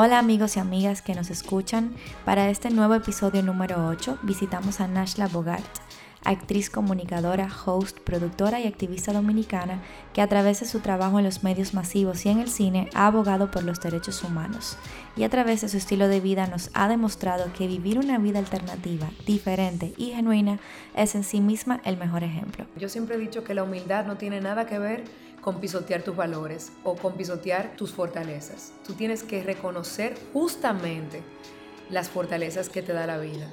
Hola amigos y amigas que nos escuchan. Para este nuevo episodio número 8 visitamos a Nashla Bogart, actriz comunicadora, host, productora y activista dominicana que a través de su trabajo en los medios masivos y en el cine ha abogado por los derechos humanos y a través de su estilo de vida nos ha demostrado que vivir una vida alternativa, diferente y genuina es en sí misma el mejor ejemplo. Yo siempre he dicho que la humildad no tiene nada que ver con pisotear tus valores o con pisotear tus fortalezas. Tú tienes que reconocer justamente las fortalezas que te da la vida.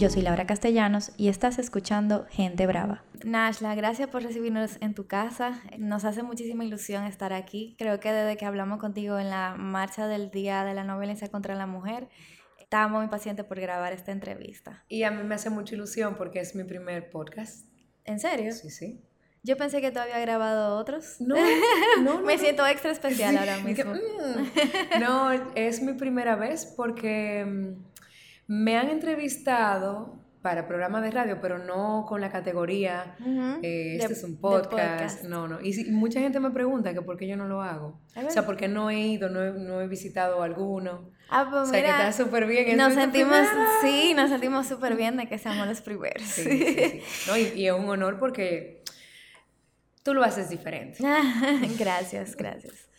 Yo soy Laura Castellanos y estás escuchando Gente Brava. Nashla, gracias por recibirnos en tu casa. Nos hace muchísima ilusión estar aquí. Creo que desde que hablamos contigo en la marcha del Día de la No Violencia contra la Mujer, estábamos muy pacientes por grabar esta entrevista. Y a mí me hace mucha ilusión porque es mi primer podcast. ¿En serio? Sí, sí. Yo pensé que tú había grabado otros. No, no, Me siento extra especial ahora mismo. Mm. no, es mi primera vez porque mm, me han entrevistado para programas de radio, pero no con la categoría, eh, este es un podcast. No, no. Y, mucha gente me pregunta que por qué yo no lo hago. O sea, porque no he ido, no he, no he visitado alguno. Ah, pues o sea, que está súper bien. Nos sentimos, sí, nos sentimos súper bien de que seamos los primeros. Sí, sí, sí. No, y, y es un honor porque tú lo haces diferente. gracias, gracias.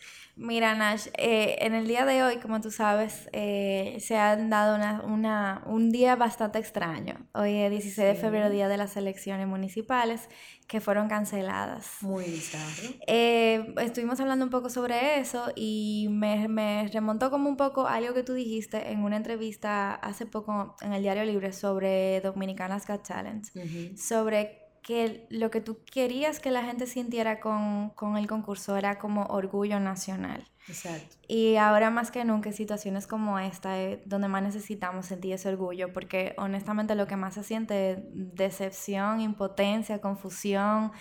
Mira, Nash, eh, en el día de hoy, como tú sabes, eh, se han dado una, una, un día bastante extraño. Hoy es 16 de febrero, día de las elecciones municipales, que fueron canceladas. Muy bizarro. Eh, estuvimos hablando un poco sobre eso y me, me, remontó como un poco algo que tú dijiste en una entrevista hace poco en el Diario Libre sobre Dominicanas Got Talent, sobre que lo que tú querías que la gente sintiera con, con, el concurso era como orgullo nacional. Exacto. Y ahora más que nunca situaciones como esta es donde más necesitamos sentir ese orgullo, porque honestamente lo que más se siente es decepción, impotencia, confusión.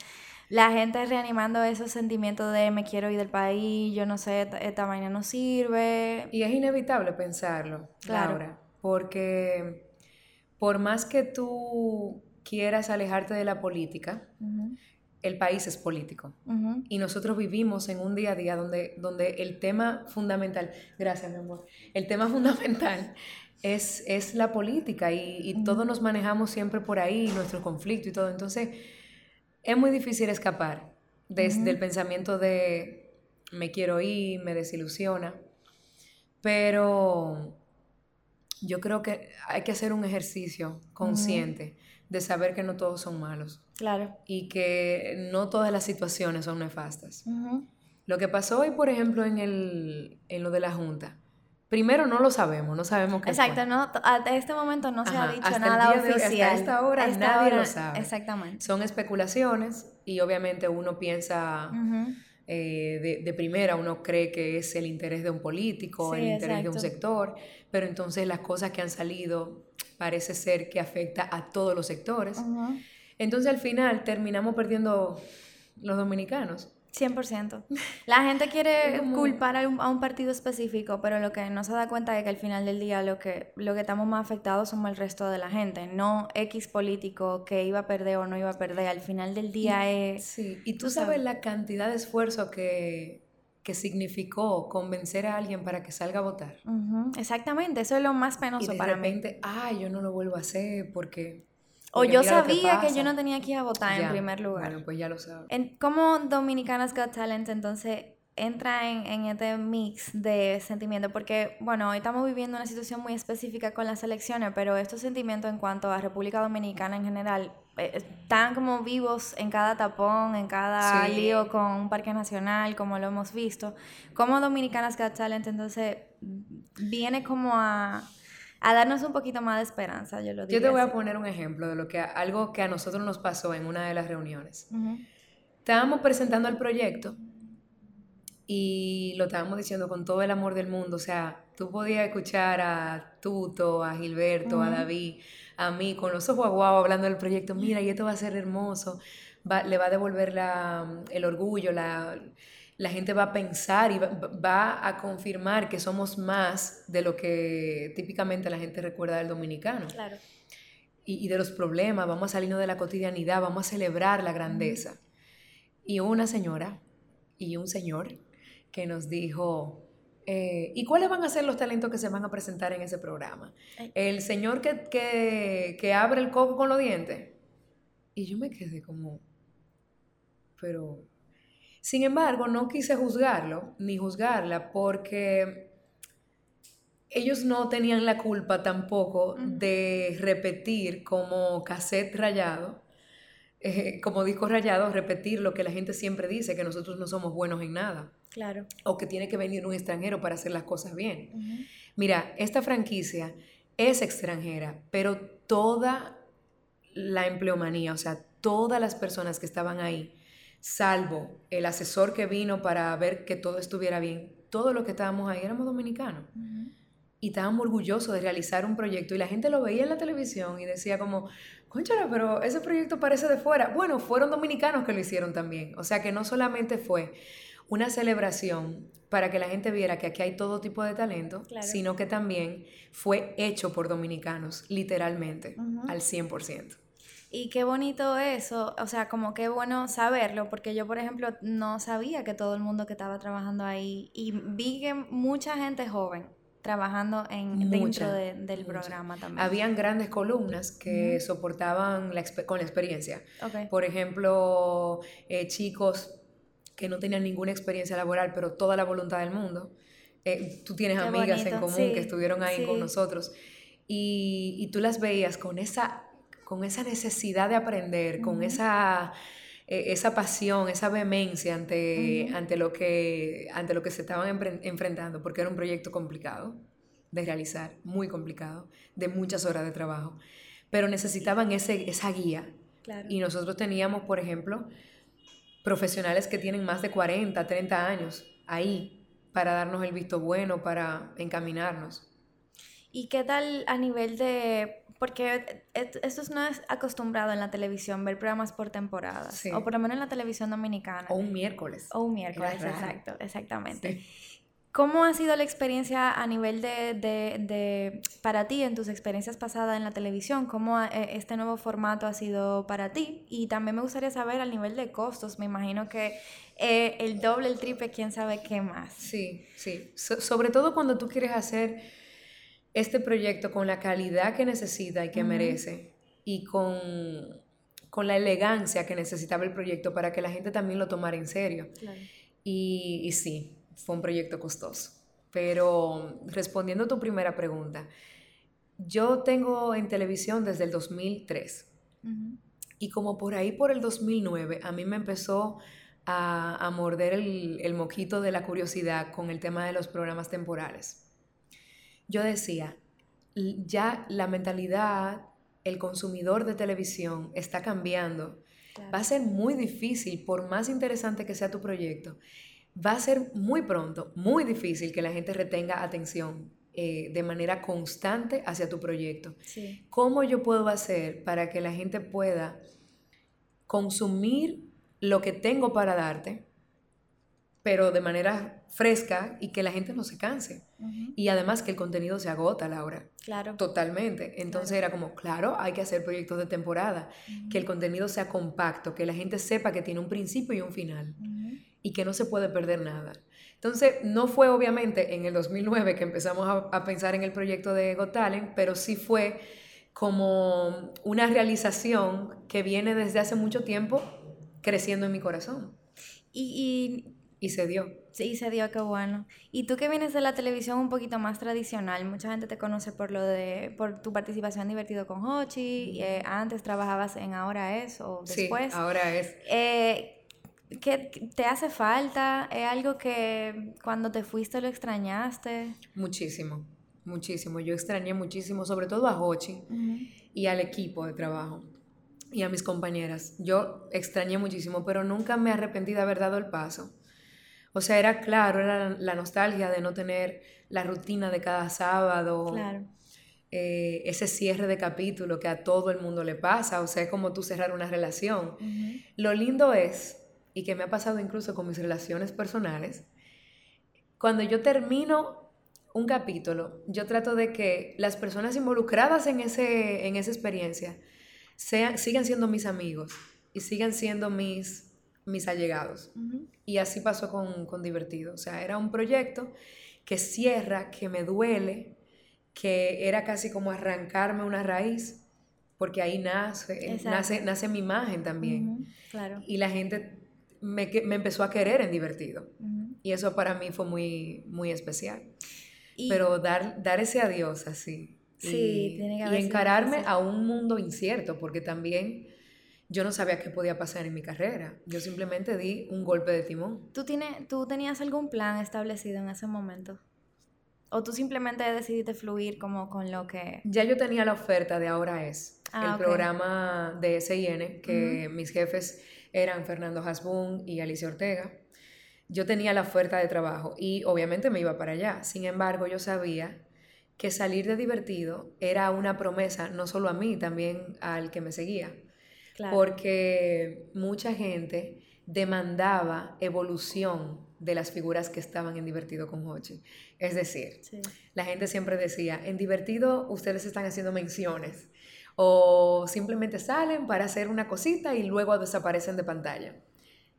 La gente reanimando esos sentimientos de me quiero ir del país, yo no sé, esta vaina no sirve. Y es inevitable pensarlo, claro. Laura, porque por más que tú quieras alejarte de la política, el país es político. Y nosotros vivimos en un día a día donde, donde el tema fundamental, gracias mi amor, el tema fundamental es, es la política y, todos nos manejamos siempre por ahí, nuestro conflicto y todo. Entonces, es muy difícil escapar desde el pensamiento de me quiero ir, me desilusiona, pero yo creo que hay que hacer un ejercicio consciente de saber que no todos son malos. Claro. Y que no todas las situaciones son nefastas. Lo que pasó hoy, por ejemplo, en, el, en lo de la Junta. Primero no lo sabemos, no sabemos qué Exacto, no, hasta este momento no se ha dicho nada oficial. hasta esta hora nadie lo sabe. Exactamente. Son especulaciones y obviamente uno piensa eh, de, primera, uno cree que es el interés de un político, el interés de un sector, pero entonces las cosas que han salido parece ser que afecta a todos los sectores. Entonces al final terminamos perdiendo los dominicanos. 100%. La gente quiere culpar a un, partido específico, pero lo que no se da cuenta es que al final del día lo que, lo que estamos más afectados somos el resto de la gente, no X político que iba a perder o no iba a perder. Al final del día es... Sí, y tú, sabes, la cantidad de esfuerzo que, que significó convencer a alguien para que salga a votar. Exactamente, eso es lo más penoso y para repente, ay, yo no lo vuelvo a hacer porque... O yo sabía que, yo no tenía que ir a votar en primer lugar. Bueno, pues ya lo sabes. ¿Cómo Dominicanas Got Talent entonces entra en, en, este mix de sentimientos? Porque, bueno, hoy estamos viviendo una situación muy específica con las elecciones, pero estos sentimientos en cuanto a República Dominicana en general eh, están como vivos en cada tapón, en cada lío con un parque nacional, como lo hemos visto. Como Dominicanas Got Talent, entonces, viene como a, a darnos un poquito más de esperanza, yo lo digo. Yo te voy a poner un ejemplo de lo que, algo que a nosotros nos pasó en una de las reuniones. Estábamos presentando el proyecto y lo estábamos diciendo con todo el amor del mundo, o sea, tú podías escuchar a Tuto, a Gilberto, a David, a mí con los ojos aguados hablando del proyecto, mira, y esto va a ser hermoso, le va a devolver la, el orgullo, la, la gente va a pensar y va, a confirmar que somos más de lo que típicamente la gente recuerda del dominicano. Claro. Y, de los problemas, vamos a salirnos de la cotidianidad, vamos a celebrar la grandeza. Y una señora y un señor que nos dijo, eh, ¿y cuáles van a ser los talentos que se van a presentar en ese programa? El señor que, que abre el coco con los dientes. Y yo me quedé como, pero sin embargo, no quise juzgarlo ni juzgarla porque ellos no tenían la culpa tampoco de repetir como cassette rayado, eh, como disco rayado, repetir lo que la gente siempre dice, que nosotros no somos buenos en nada. Claro. O que tiene que venir un extranjero para hacer las cosas bien. Mira, esta franquicia es extranjera, pero toda la empleomanía, o sea, todas las personas que estaban ahí, salvo el asesor que vino para ver que todo estuviera bien, todo lo que estábamos ahí éramos dominicanos. Y estábamos orgullosos de realizar un proyecto y la gente lo veía en la televisión y decía como, conchara, pero ese proyecto parece de fuera. Bueno, fueron dominicanos que lo hicieron también. O sea que no solamente fue una celebración para que la gente viera que aquí hay todo tipo de talento, sino que también fue hecho por dominicanos, literalmente, al 100%. Y qué bonito eso, o sea, como qué bueno saberlo, porque yo, por ejemplo, no sabía que todo el mundo que estaba trabajando ahí, y vi que mucha gente joven trabajando en, dentro del programa también. Habían grandes columnas que soportaban la, con la experiencia. Por ejemplo, eh, chicos que no tenían ninguna experiencia laboral, pero toda la voluntad del mundo. Eh, tú tienes amigas en común que estuvieron ahí con nosotros y, y tú las veías con esa con esa necesidad de aprender, con esa, e, esa pasión, esa vehemencia ante, ante, lo que, ante lo que se estaban enfrentando, porque era un proyecto complicado de realizar, muy complicado, de muchas horas de trabajo, pero necesitaban ese, esa guía. Y nosotros teníamos, por ejemplo, profesionales que tienen más de 40, 30 años ahí para darnos el visto bueno, para encaminarnos. ¿Y qué tal a nivel de porque esto no es acostumbrado en la televisión, ver programas por temporadas. O por lo menos en la televisión dominicana. O un miércoles. O un miércoles, exacto, exactamente. ¿Cómo ha sido la experiencia a nivel de, de, de, para ti, en tus experiencias pasadas en la televisión? ¿Cómo eh, este nuevo formato ha sido para ti? Y también me gustaría saber al nivel de costos. Me imagino que eh, el doble, el triple, quién sabe qué más. Sí, sí. sobre todo cuando tú quieres hacer este proyecto con la calidad que necesita y que merece y con, con, la elegancia que necesitaba el proyecto para que la gente también lo tomara en serio. Y, y, sí, fue un proyecto costoso. Pero respondiendo a tu primera pregunta, yo tengo en televisión desde el 2003. Y como por ahí, por el 2009, a mí me empezó a, a morder el, el moquito de la curiosidad con el tema de los programas temporales yo decía, ya la mentalidad, el consumidor de televisión está cambiando. Va a ser muy difícil, por más interesante que sea tu proyecto, va a ser muy pronto, muy difícil que la gente retenga atención eh, de manera constante hacia tu proyecto. ¿Cómo yo puedo hacer para que la gente pueda consumir lo que tengo para darte, pero de manera fresca y que la gente no se canse? Y además que el contenido se agota, Laura. Claro. Totalmente. Entonces era como, claro, hay que hacer proyectos de temporada, que el contenido sea compacto, que la gente sepa que tiene un principio y un final y que no se puede perder nada. Entonces, no fue obviamente en el 2009 que empezamos a, pensar en el proyecto de Got Talent, pero sí fue como una realización que viene desde hace mucho tiempo creciendo en mi corazón. y y se dio. Sí, se dio, qué bueno. Y tú que vienes de la televisión un poquito más tradicional, mucha gente te conoce por lo de, por tu participación Divertido con Hochi, eh, antes trabajabas en Ahora Es o después. Sí, Ahora Es. Eh, ¿Qué te hace falta? ¿Es algo que cuando te fuiste lo extrañaste? Muchísimo, muchísimo. Yo extrañé muchísimo, sobre todo a Hochi y al equipo de trabajo y a mis compañeras. Yo extrañé muchísimo, pero nunca me arrepentí de haber dado el paso o sea, era claro, era la nostalgia de no tener la rutina de cada sábado. Eh, ese cierre de capítulo que a todo el mundo le pasa, o sea, es como tú cerrar una relación. Lo lindo es y que me ha pasado incluso con mis relaciones personales, cuando yo termino un capítulo, yo trato de que las personas involucradas en, ese, en esa experiencia sean, sigan siendo mis amigos y sigan siendo mis, mis allegados. Y así pasó con, con Divertido. O sea, era un proyecto que cierra, que me duele, que era casi como arrancarme una raíz, porque ahí nace, nace, nace mi imagen también. claro. Y la gente me, me, empezó a querer en Divertido. Y eso para mí fue muy, muy especial. Pero dar, dar ese adiós así. Sí, y, tiene que y encararme a un mundo incierto, porque también yo no sabía qué podía pasar en mi carrera. Yo simplemente di un golpe de timón. ¿Tú, tienes, ¿Tú tenías algún plan establecido en ese momento? ¿O tú simplemente decidiste fluir como con lo que...? Ya yo tenía la oferta de Ahora Es, ah, el programa de SIN, que mis jefes eran Fernando Hasbun y Alicia Ortega. Yo tenía la oferta de trabajo y obviamente me iba para allá. Sin embargo, yo sabía que salir de divertido era una promesa, no solo a mí, también al que me seguía porque mucha gente demandaba evolución de las figuras que estaban en Divertido con Hochi. Es decir, la gente siempre decía, en Divertido ustedes están haciendo menciones o simplemente salen para hacer una cosita y luego desaparecen de pantalla.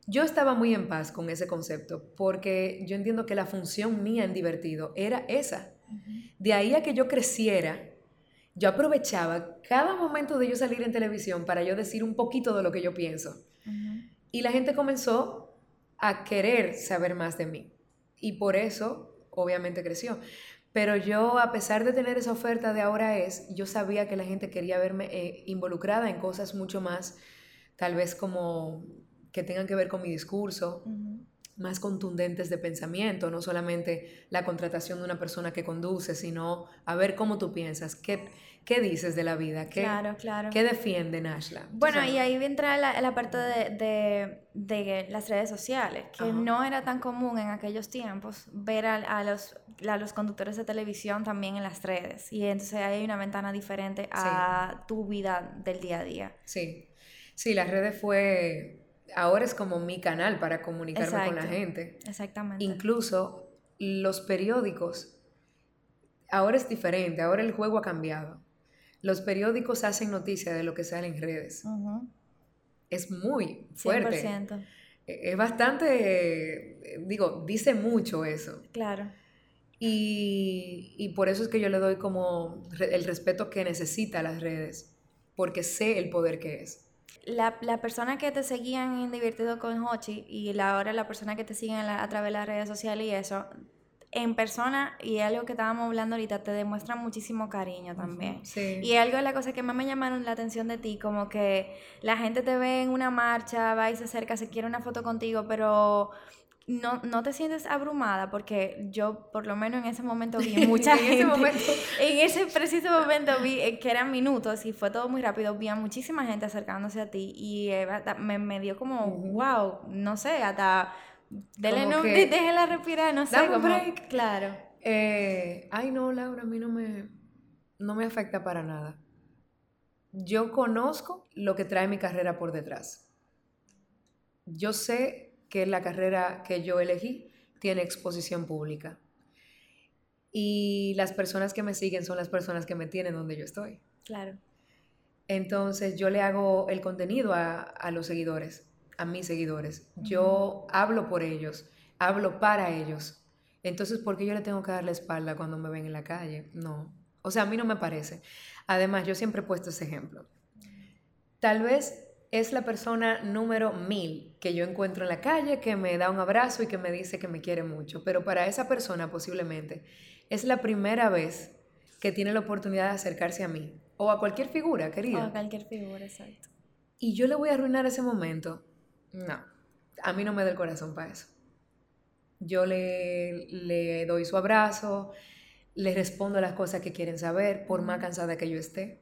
Yo estaba muy en paz con ese concepto porque yo entiendo que la función mía en Divertido era esa. De ahí a que yo creciera yo aprovechaba cada momento de yo salir en televisión para yo decir un poquito de lo que yo pienso. Y la gente comenzó a querer saber más de mí. Y por eso, obviamente, creció. Pero yo, a pesar de tener esa oferta de ahora es, yo sabía que la gente quería verme eh, involucrada en cosas mucho más, tal vez como que tengan que ver con mi discurso, más contundentes de pensamiento, no solamente la contratación de una persona que conduce, sino a ver cómo tú piensas, qué, qué dices de la vida, qué, claro, claro. qué defiende Nashla. Bueno, y ahí entra la, la parte de, de, de, las redes sociales, que no era tan común en aquellos tiempos ver a, a los, a los conductores de televisión también en las redes. Y entonces hay una ventana diferente a tu vida del día a día. Sí, sí, las redes fue ahora es como mi canal para comunicarme con la gente. Exactamente. Incluso los periódicos, ahora es diferente, ahora el juego ha cambiado. Los periódicos hacen noticia de lo que sale en redes. Es muy fuerte. 100%. E, es bastante, digo, dice mucho eso. Claro. Y, y por eso es que yo le doy como el respeto que necesita las redes, porque sé el poder que es la, la persona que te seguían en Divertido con Hochi y la, ahora la persona que te siguen a, través de las redes sociales y eso, en persona, y algo que estábamos hablando ahorita, te demuestran muchísimo cariño también. Y algo de las cosas que más me llamaron la atención de ti, como que la gente te ve en una marcha, va y se acerca, se quiere una foto contigo, pero no, no te sientes abrumada porque yo por lo menos en ese momento vi mucha gente. en, ese momento. en ese preciso momento vi eh, que eran minutos y fue todo muy rápido, vi a muchísima gente acercándose a ti y eh, me, me, dio como, wow, no sé, hasta... Dele no, déjela respirar, no sé. Como, break. Claro. Eh, ay, no, Laura, a mí no me, no me afecta para nada. Yo conozco lo que trae mi carrera por detrás. Yo sé que la carrera que yo elegí tiene exposición pública. Y las personas que me siguen son las personas que me tienen donde yo estoy. Claro. Entonces yo le hago el contenido a, los seguidores, a mis seguidores. Yo hablo por ellos, hablo para ellos. Entonces, ¿por qué yo le tengo que dar la espalda cuando me ven en la calle? No. O sea, a mí no me parece. Además, yo siempre he puesto ese ejemplo. Tal vez es la persona número mil que yo encuentro en la calle, que me da un abrazo y que me dice que me quiere mucho. Pero para esa persona posiblemente es la primera vez que tiene la oportunidad de acercarse a mí o a cualquier figura, querida. O a cualquier figura, exacto. Y yo le voy a arruinar ese momento. No, a mí no me da el corazón para eso. Yo le, le doy su abrazo, le respondo las cosas que quieren saber, por más cansada que yo esté.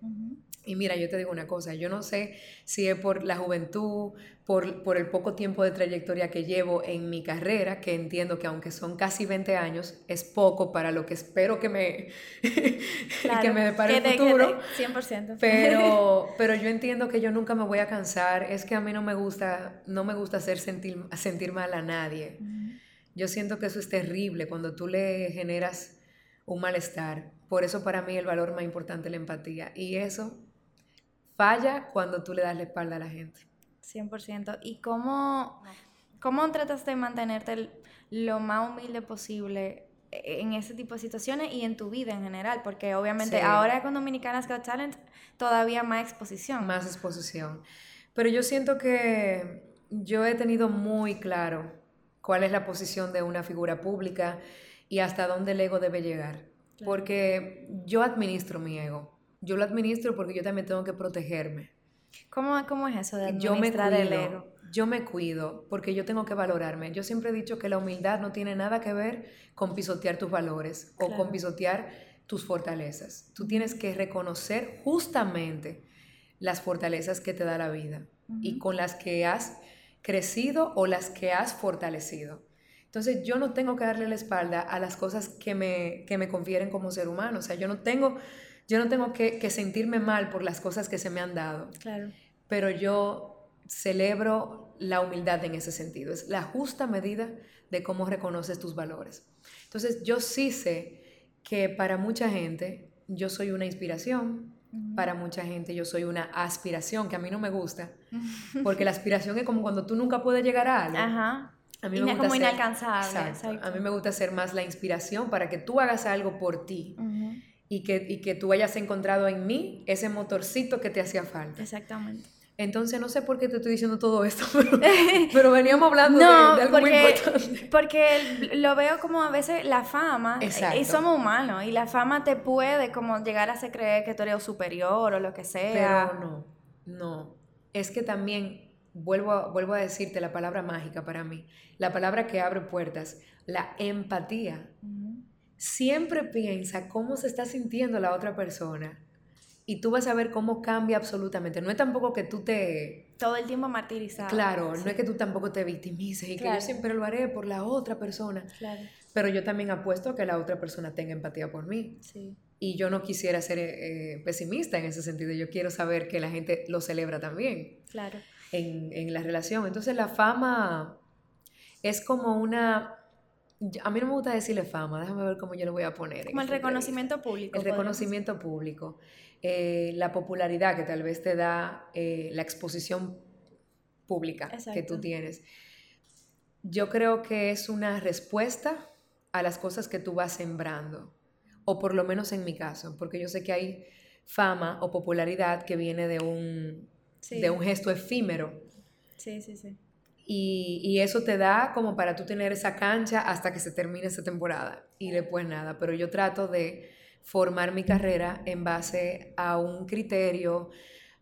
Y mira, yo te digo una cosa, yo no sé si es por la juventud, por, por, el poco tiempo de trayectoria que llevo en mi carrera, que entiendo que aunque son casi 20 años, es poco para lo que espero que me, que me depare el futuro. 100%. Pero, pero yo entiendo que yo nunca me voy a cansar, es que a mí no me gusta, no me gusta hacer sentir, sentir mal a nadie. Yo siento que eso es terrible cuando tú le generas un malestar. Por eso para mí el valor más importante es la empatía. Y eso falla cuando tú le das la espalda a la gente. 100%. ¿Y cómo, cómo tratas de mantenerte lo más humilde posible en ese tipo de situaciones y en tu vida en general? Porque obviamente ahora con Dominicanas Got Talent todavía más exposición. Más exposición. Pero yo siento que yo he tenido muy claro cuál es la posición de una figura pública y hasta dónde el ego debe llegar. Porque yo administro mi ego yo lo administro porque yo también tengo que protegerme. ¿Cómo, cómo es eso de administrar el ego? Yo me cuido porque yo tengo que valorarme. Yo siempre he dicho que la humildad no tiene nada que ver con pisotear tus valores o con pisotear tus fortalezas. Tú tienes que reconocer justamente las fortalezas que te da la vida y con las que has crecido o las que has fortalecido. Entonces yo no tengo que darle la espalda a las cosas que me, que me confieren como ser humano. O sea, yo no tengo yo no tengo que, sentirme mal por las cosas que se me han dado. Claro. Pero yo celebro la humildad en ese sentido. Es la justa medida de cómo reconoces tus valores. Entonces, yo sí sé que para mucha gente yo soy una inspiración, para mucha gente yo soy una aspiración, que a mí no me gusta, porque la aspiración es como cuando tú nunca puedes llegar a algo. Ajá. A mí me gusta como inalcanzable. A mí me gusta ser más la inspiración para que tú hagas algo por ti y que, y que tú hayas encontrado en mí ese motorcito que te hacía falta. Exactamente. Entonces, no sé por qué te estoy diciendo todo esto, pero, veníamos hablando de, algo porque, muy importante. Porque lo veo como a veces la fama, y somos humanos, y la fama te puede como llegar a hacer creer que tú eres superior o lo que sea. Pero no, no. Es que también, vuelvo a, vuelvo a decirte la palabra mágica para mí, la palabra que abre puertas, la empatía siempre piensa cómo se está sintiendo la otra persona y tú vas a ver cómo cambia absolutamente. No es tampoco que tú te... Todo el tiempo martirizado. Claro, no es que tú tampoco te victimices y que yo siempre lo haré por la otra persona. Claro. Pero yo también apuesto a que la otra persona tenga empatía por mí. Sí. Y yo no quisiera ser eh, pesimista en ese sentido. Yo quiero saber que la gente lo celebra también. Claro. En, en la relación. Entonces la fama es como una a mí no me gusta decirle fama, déjame ver cómo yo le voy a poner. Como el reconocimiento público. El reconocimiento público. Eh, la popularidad que tal vez te da eh, la exposición pública que tú tienes. Yo creo que es una respuesta a las cosas que tú vas sembrando, o por lo menos en mi caso, porque yo sé que hay fama o popularidad que viene de un, de un gesto efímero. Sí, sí, sí. Y, eso te da como para tú tener esa cancha hasta que se termine esa temporada. Y después nada, pero yo trato de formar mi carrera en base a un criterio,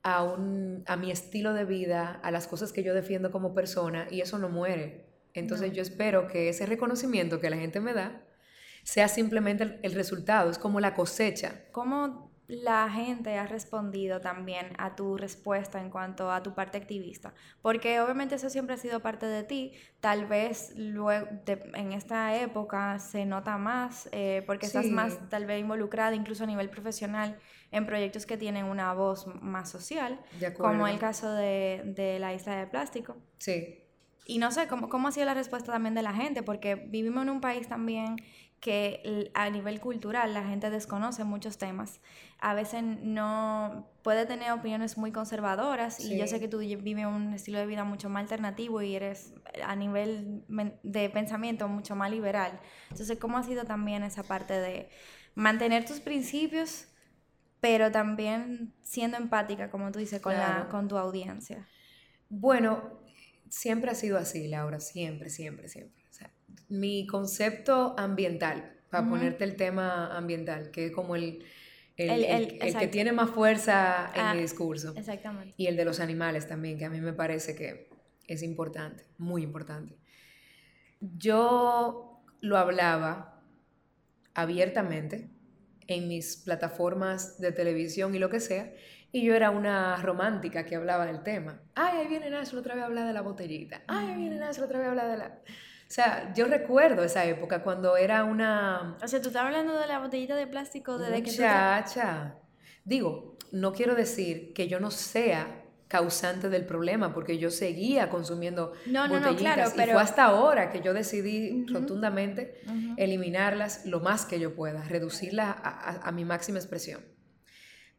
a, un, a mi estilo de vida, a las cosas que yo defiendo como persona, y eso no muere. Entonces yo espero que ese reconocimiento que la gente me da sea simplemente el, el resultado, es como la cosecha. ¿Cómo la gente ha respondido también a tu respuesta en cuanto a tu parte activista? Porque obviamente eso siempre ha sido parte de ti, tal vez luego en esta época se nota más eh, porque estás más tal vez involucrada incluso a nivel profesional en proyectos que tienen una voz más social, como el caso de, de la isla de plástico. Sí. Y no sé, ¿cómo, ¿cómo ha sido la respuesta también de la gente? Porque vivimos en un país también que a nivel cultural la gente desconoce muchos temas. A veces no puede tener opiniones muy conservadoras y yo sé que tú vives un estilo de vida mucho más alternativo y eres a nivel de pensamiento mucho más liberal. Entonces, ¿cómo ha sido también esa parte de mantener tus principios, pero también siendo empática, como tú dices, con, la, con tu audiencia? Bueno, siempre ha sido así, Laura, siempre, siempre, siempre mi concepto ambiental, para ponerte el tema ambiental, que es como el, el, que tiene más fuerza en mi ah, discurso. Exactamente. Y el de los animales también, que a mí me parece que es importante, muy importante. Yo lo hablaba abiertamente en mis plataformas de televisión y lo que sea, Y yo era una romántica que hablaba del tema. Ay, ahí viene Nashville otra vez a hablar de la botellita. Ay, ahí viene Nashville otra vez a hablar de la... O sea, yo recuerdo esa época cuando era una... O sea, tú estás hablando de la botellita de plástico desde que tú... Muchacha. Digo, no quiero decir que yo no sea causante del problema, porque yo seguía consumiendo no, no, botellitas no, claro, pero... y fue hasta ahora que yo decidí rotundamente eliminarlas lo más que yo pueda, reducirlas a, mi máxima expresión.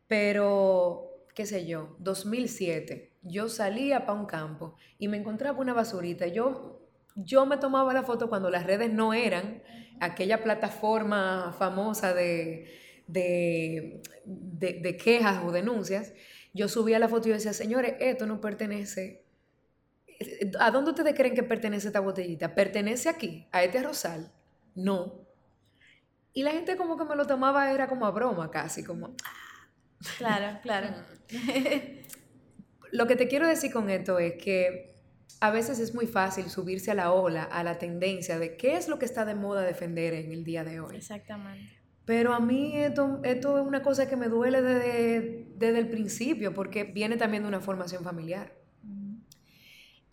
Pero, qué sé yo, 2007, yo salía para un campo y me encontraba una basurita. Yo, yo me tomaba la foto cuando las redes no eran aquella plataforma famosa de, de, de quejas o denuncias yo subía la foto y yo decía, señores, esto no pertenece. ¿A dónde ustedes creen que pertenece esta botellita? ¿Pertenece aquí? ¿A este rosal? No. Y la gente como que me lo tomaba, era como a broma casi, como... Claro, claro. lo que te quiero decir con esto es que a veces es muy fácil subirse a la ola, a la tendencia de qué es lo que está de moda defender en el día de hoy. Exactamente. Pero a mí esto, esto es una cosa que me duele desde, desde el principio, porque viene también de una formación familiar.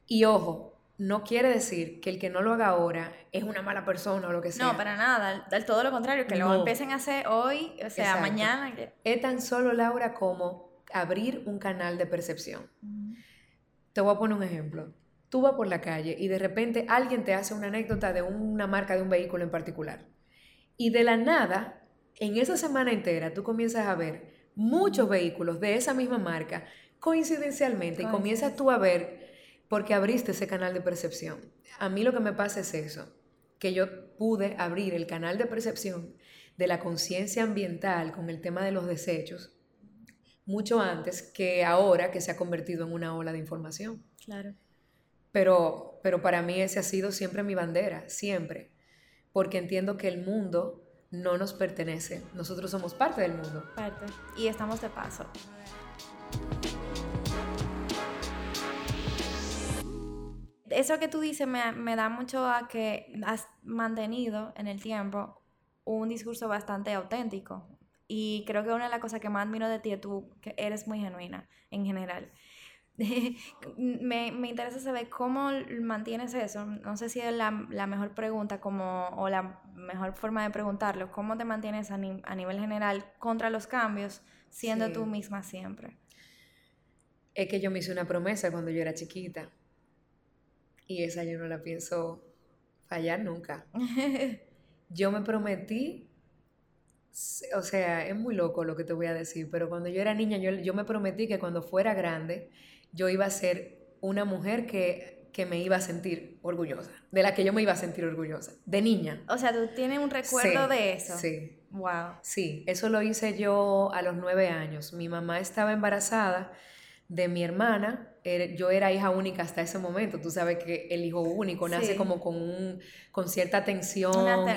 Y ojo, no quiere decir que el que no lo haga ahora es una mala persona o lo que sea. No, para nada, del todo lo contrario, que lo empiecen a hacer hoy, o sea, mañana. Es tan solo, Laura, como abrir un canal de percepción. Te voy a poner un ejemplo. Tú vas por la calle y de repente alguien te hace una anécdota de una marca de un vehículo en particular. Y de la nada en esa semana entera tú comienzas a ver muchos vehículos de esa misma marca coincidencialmente y comienzas tú a ver porque abriste ese canal de percepción. A mí lo que me pasa es eso, que yo pude abrir el canal de percepción de la conciencia ambiental con el tema de los desechos mucho antes que ahora que se ha convertido en una ola de información. Claro. Pero, pero para mí ese ha sido siempre mi bandera, siempre, porque entiendo que el mundo no nos pertenece. Nosotros somos parte del mundo. Parte. Y estamos de paso. Eso que tú dices me, da mucho a que has mantenido en el tiempo un discurso bastante auténtico. Y creo que una de las cosas que más admiro de ti es tú, que eres muy genuina en general. me, me, interesa saber cómo mantienes eso. No sé si es la, la, mejor pregunta como, o la mejor forma de preguntarlo. ¿Cómo te mantienes a, nivel general contra los cambios siendo tú misma siempre? Es que yo me hice una promesa cuando yo era chiquita y esa yo no la pienso fallar nunca. yo me prometí, o sea, es muy loco lo que te voy a decir, pero cuando yo era niña yo, yo me prometí que cuando fuera grande yo iba a ser una mujer que, me iba a sentir orgullosa, de la que yo me iba a sentir orgullosa, de niña. O sea, tú tienes un recuerdo de eso. Sí. Wow. Sí, eso lo hice yo a los nueve años. Mi mamá estaba embarazada de mi hermana. Yo era hija única hasta ese momento. Tú sabes que el hijo único nace como con, un, con cierta tensión.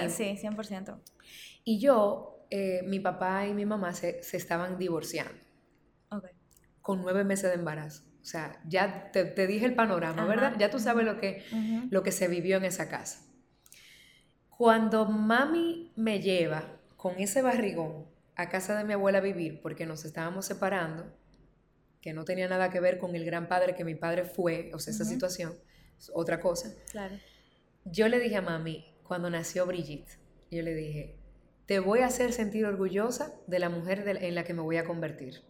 sí, 100%. Y yo, eh, mi papá y mi mamá se, se estaban divorciando. Okay. Con nueve meses de embarazo. O sea, ya te, dije el panorama, ¿verdad? Ya tú sabes lo que, lo que se vivió en esa casa. Cuando mami me lleva con ese barrigón a casa de mi abuela a vivir, porque nos estábamos separando, que no tenía nada que ver con el gran padre que mi padre fue, o sea, esa situación, otra cosa. Claro. Yo le dije a mami, cuando nació Brigitte, yo le dije, te voy a hacer sentir orgullosa de la mujer en la que me voy a convertir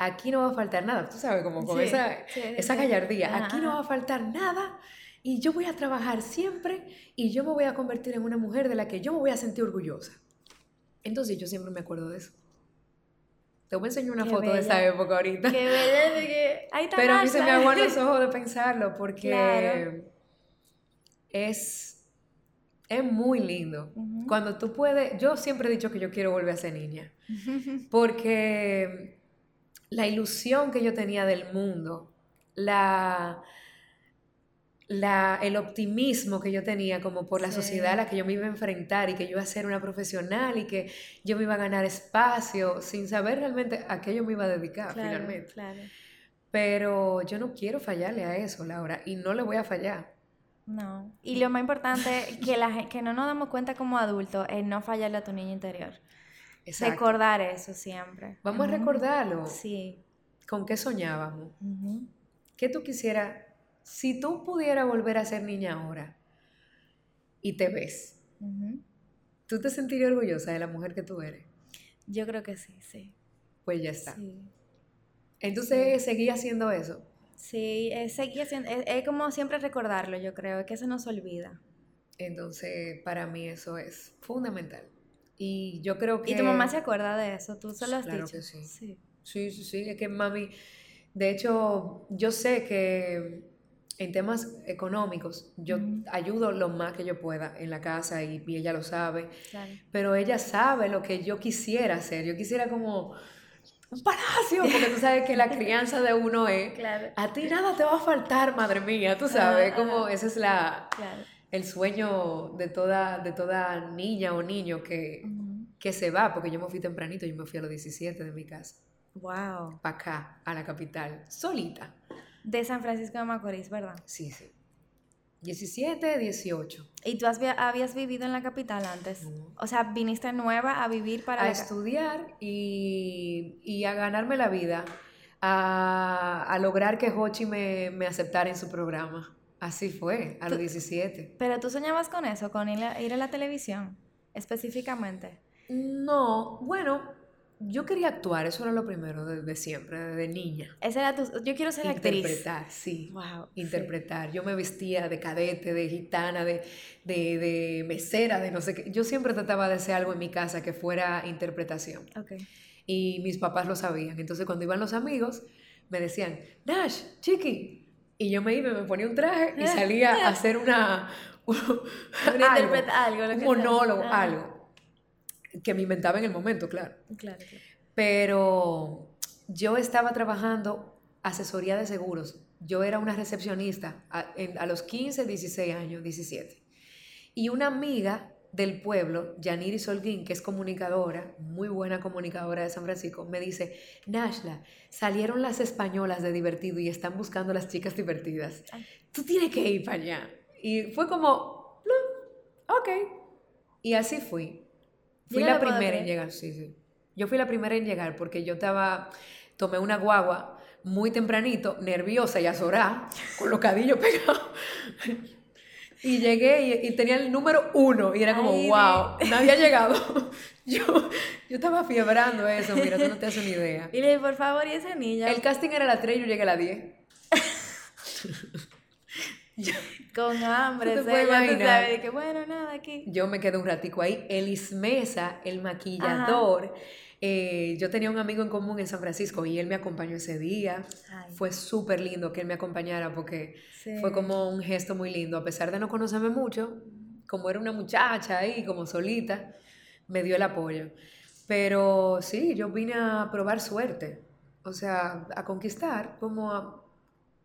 aquí no va a faltar nada, tú sabes, como con esa, esa gallardía, aquí no va a faltar nada y yo voy a trabajar siempre y yo me voy a convertir en una mujer de la que yo me voy a sentir orgullosa. Entonces yo siempre me acuerdo de eso. Te voy a enseñar una foto de esa época ahorita. Qué bella, que ahí está Pero a mí se me aguan los ojos de pensarlo porque es, es muy lindo. Cuando tú puedes, yo siempre he dicho que yo quiero volver a ser niña. Porque la ilusión que yo tenía del mundo, la, la, el optimismo que yo tenía como por la sociedad a la que yo me iba a enfrentar y que yo iba a ser una profesional y que yo me iba a ganar espacio sin saber realmente a qué yo me iba a dedicar finalmente. Pero yo no quiero fallarle a eso, Laura, y no le voy a fallar. No. Y lo más importante que, la, que no nos damos cuenta como adultos es no fallarle a tu niño interior. Recordar eso siempre. Vamos a recordarlo. Sí. ¿Con qué soñábamos? ¿Qué tú quisieras? Si tú pudieras volver a ser niña ahora y te ves, ¿tú te sentirías orgullosa de la mujer que tú eres? Yo creo que sí, sí. Pues ya está. Entonces, ¿seguí haciendo eso? Sí, es, haciendo, es, como siempre recordarlo, yo creo, que eso no se olvida. Entonces, para mí eso es fundamental. Y yo creo que... ¿Y tu mamá se acuerda de eso? ¿Tú se lo has claro Que sí. sí. Sí, sí, sí. Es que mami... De hecho, yo sé que en temas económicos yo ayudo lo más que yo pueda en la casa y, ella lo sabe. Pero ella sabe lo que yo quisiera hacer. Yo quisiera como un palacio, porque tú sabes que la crianza de uno es, a ti nada te va a faltar, madre mía, tú sabes, como ese es la, el sueño de toda, de toda niña o niño que, que se va, porque yo me fui tempranito, yo me fui a los 17 de mi casa. Wow. Para acá, a la capital, solita. De San Francisco de Macorís, ¿verdad? Sí, sí. 17, 18. ¿Y tú habías vivido en la capital antes? O sea, viniste nueva a vivir para... A estudiar y, a ganarme la vida, a, lograr que Hochi me, me, aceptara en su programa. Así fue, a los 17. ¿Pero tú soñabas con eso, con ir a la televisión específicamente? No, bueno, yo quería actuar, eso era lo primero de siempre, de niña. Esa era tu, yo quiero ser actriz. Interpretar, sí. Interpretar. Yo me vestía de cadete, de gitana, de, de, de, mesera, de no sé qué. Yo siempre trataba de hacer algo en mi casa que fuera interpretación. Okay. Y mis papás lo sabían. Entonces cuando iban los amigos, me decían, Nash, chiqui. Y yo me iba, me ponía un traje y salía a hacer una... algo, algo un monólogo, algo que me inventaba en el momento, claro. Claro, Pero yo estaba trabajando asesoría de seguros. Yo era una recepcionista a, los 15, 16 años, 17. Y una amiga del pueblo, Yaniri Solguín, que es comunicadora, muy buena comunicadora de San Francisco, me dice, Nashla, salieron las españolas de divertido y están buscando las chicas divertidas. Tú tienes que ir para allá. Y fue como, ok. Y así fui. Fui la primera en llegar, sí, sí. Yo fui la primera en llegar porque yo estaba, tomé una guagua muy tempranito, nerviosa y azorada, con los cadillos pegados. Y llegué y, tenía el número uno y era como, wow, nadie ha llegado. yo, yo estaba fiebrando eso, mira, tú no te haces ni idea. Y le dije, por favor, ¿y esa niña? El casting era a las 3 y yo llegué a las 10. Con hambre, ¿Tú te que bueno, nada, aquí. Yo me quedé un ratico ahí. Elis Mesa, el maquillador. Eh, yo tenía un amigo en común en San Francisco y él me acompañó ese día. Fue súper lindo que él me acompañara porque fue como un gesto muy lindo. A pesar de no conocerme mucho, como era una muchacha ahí, como solita, me dio el apoyo. Pero sí, yo vine a probar suerte. O sea, a conquistar, como a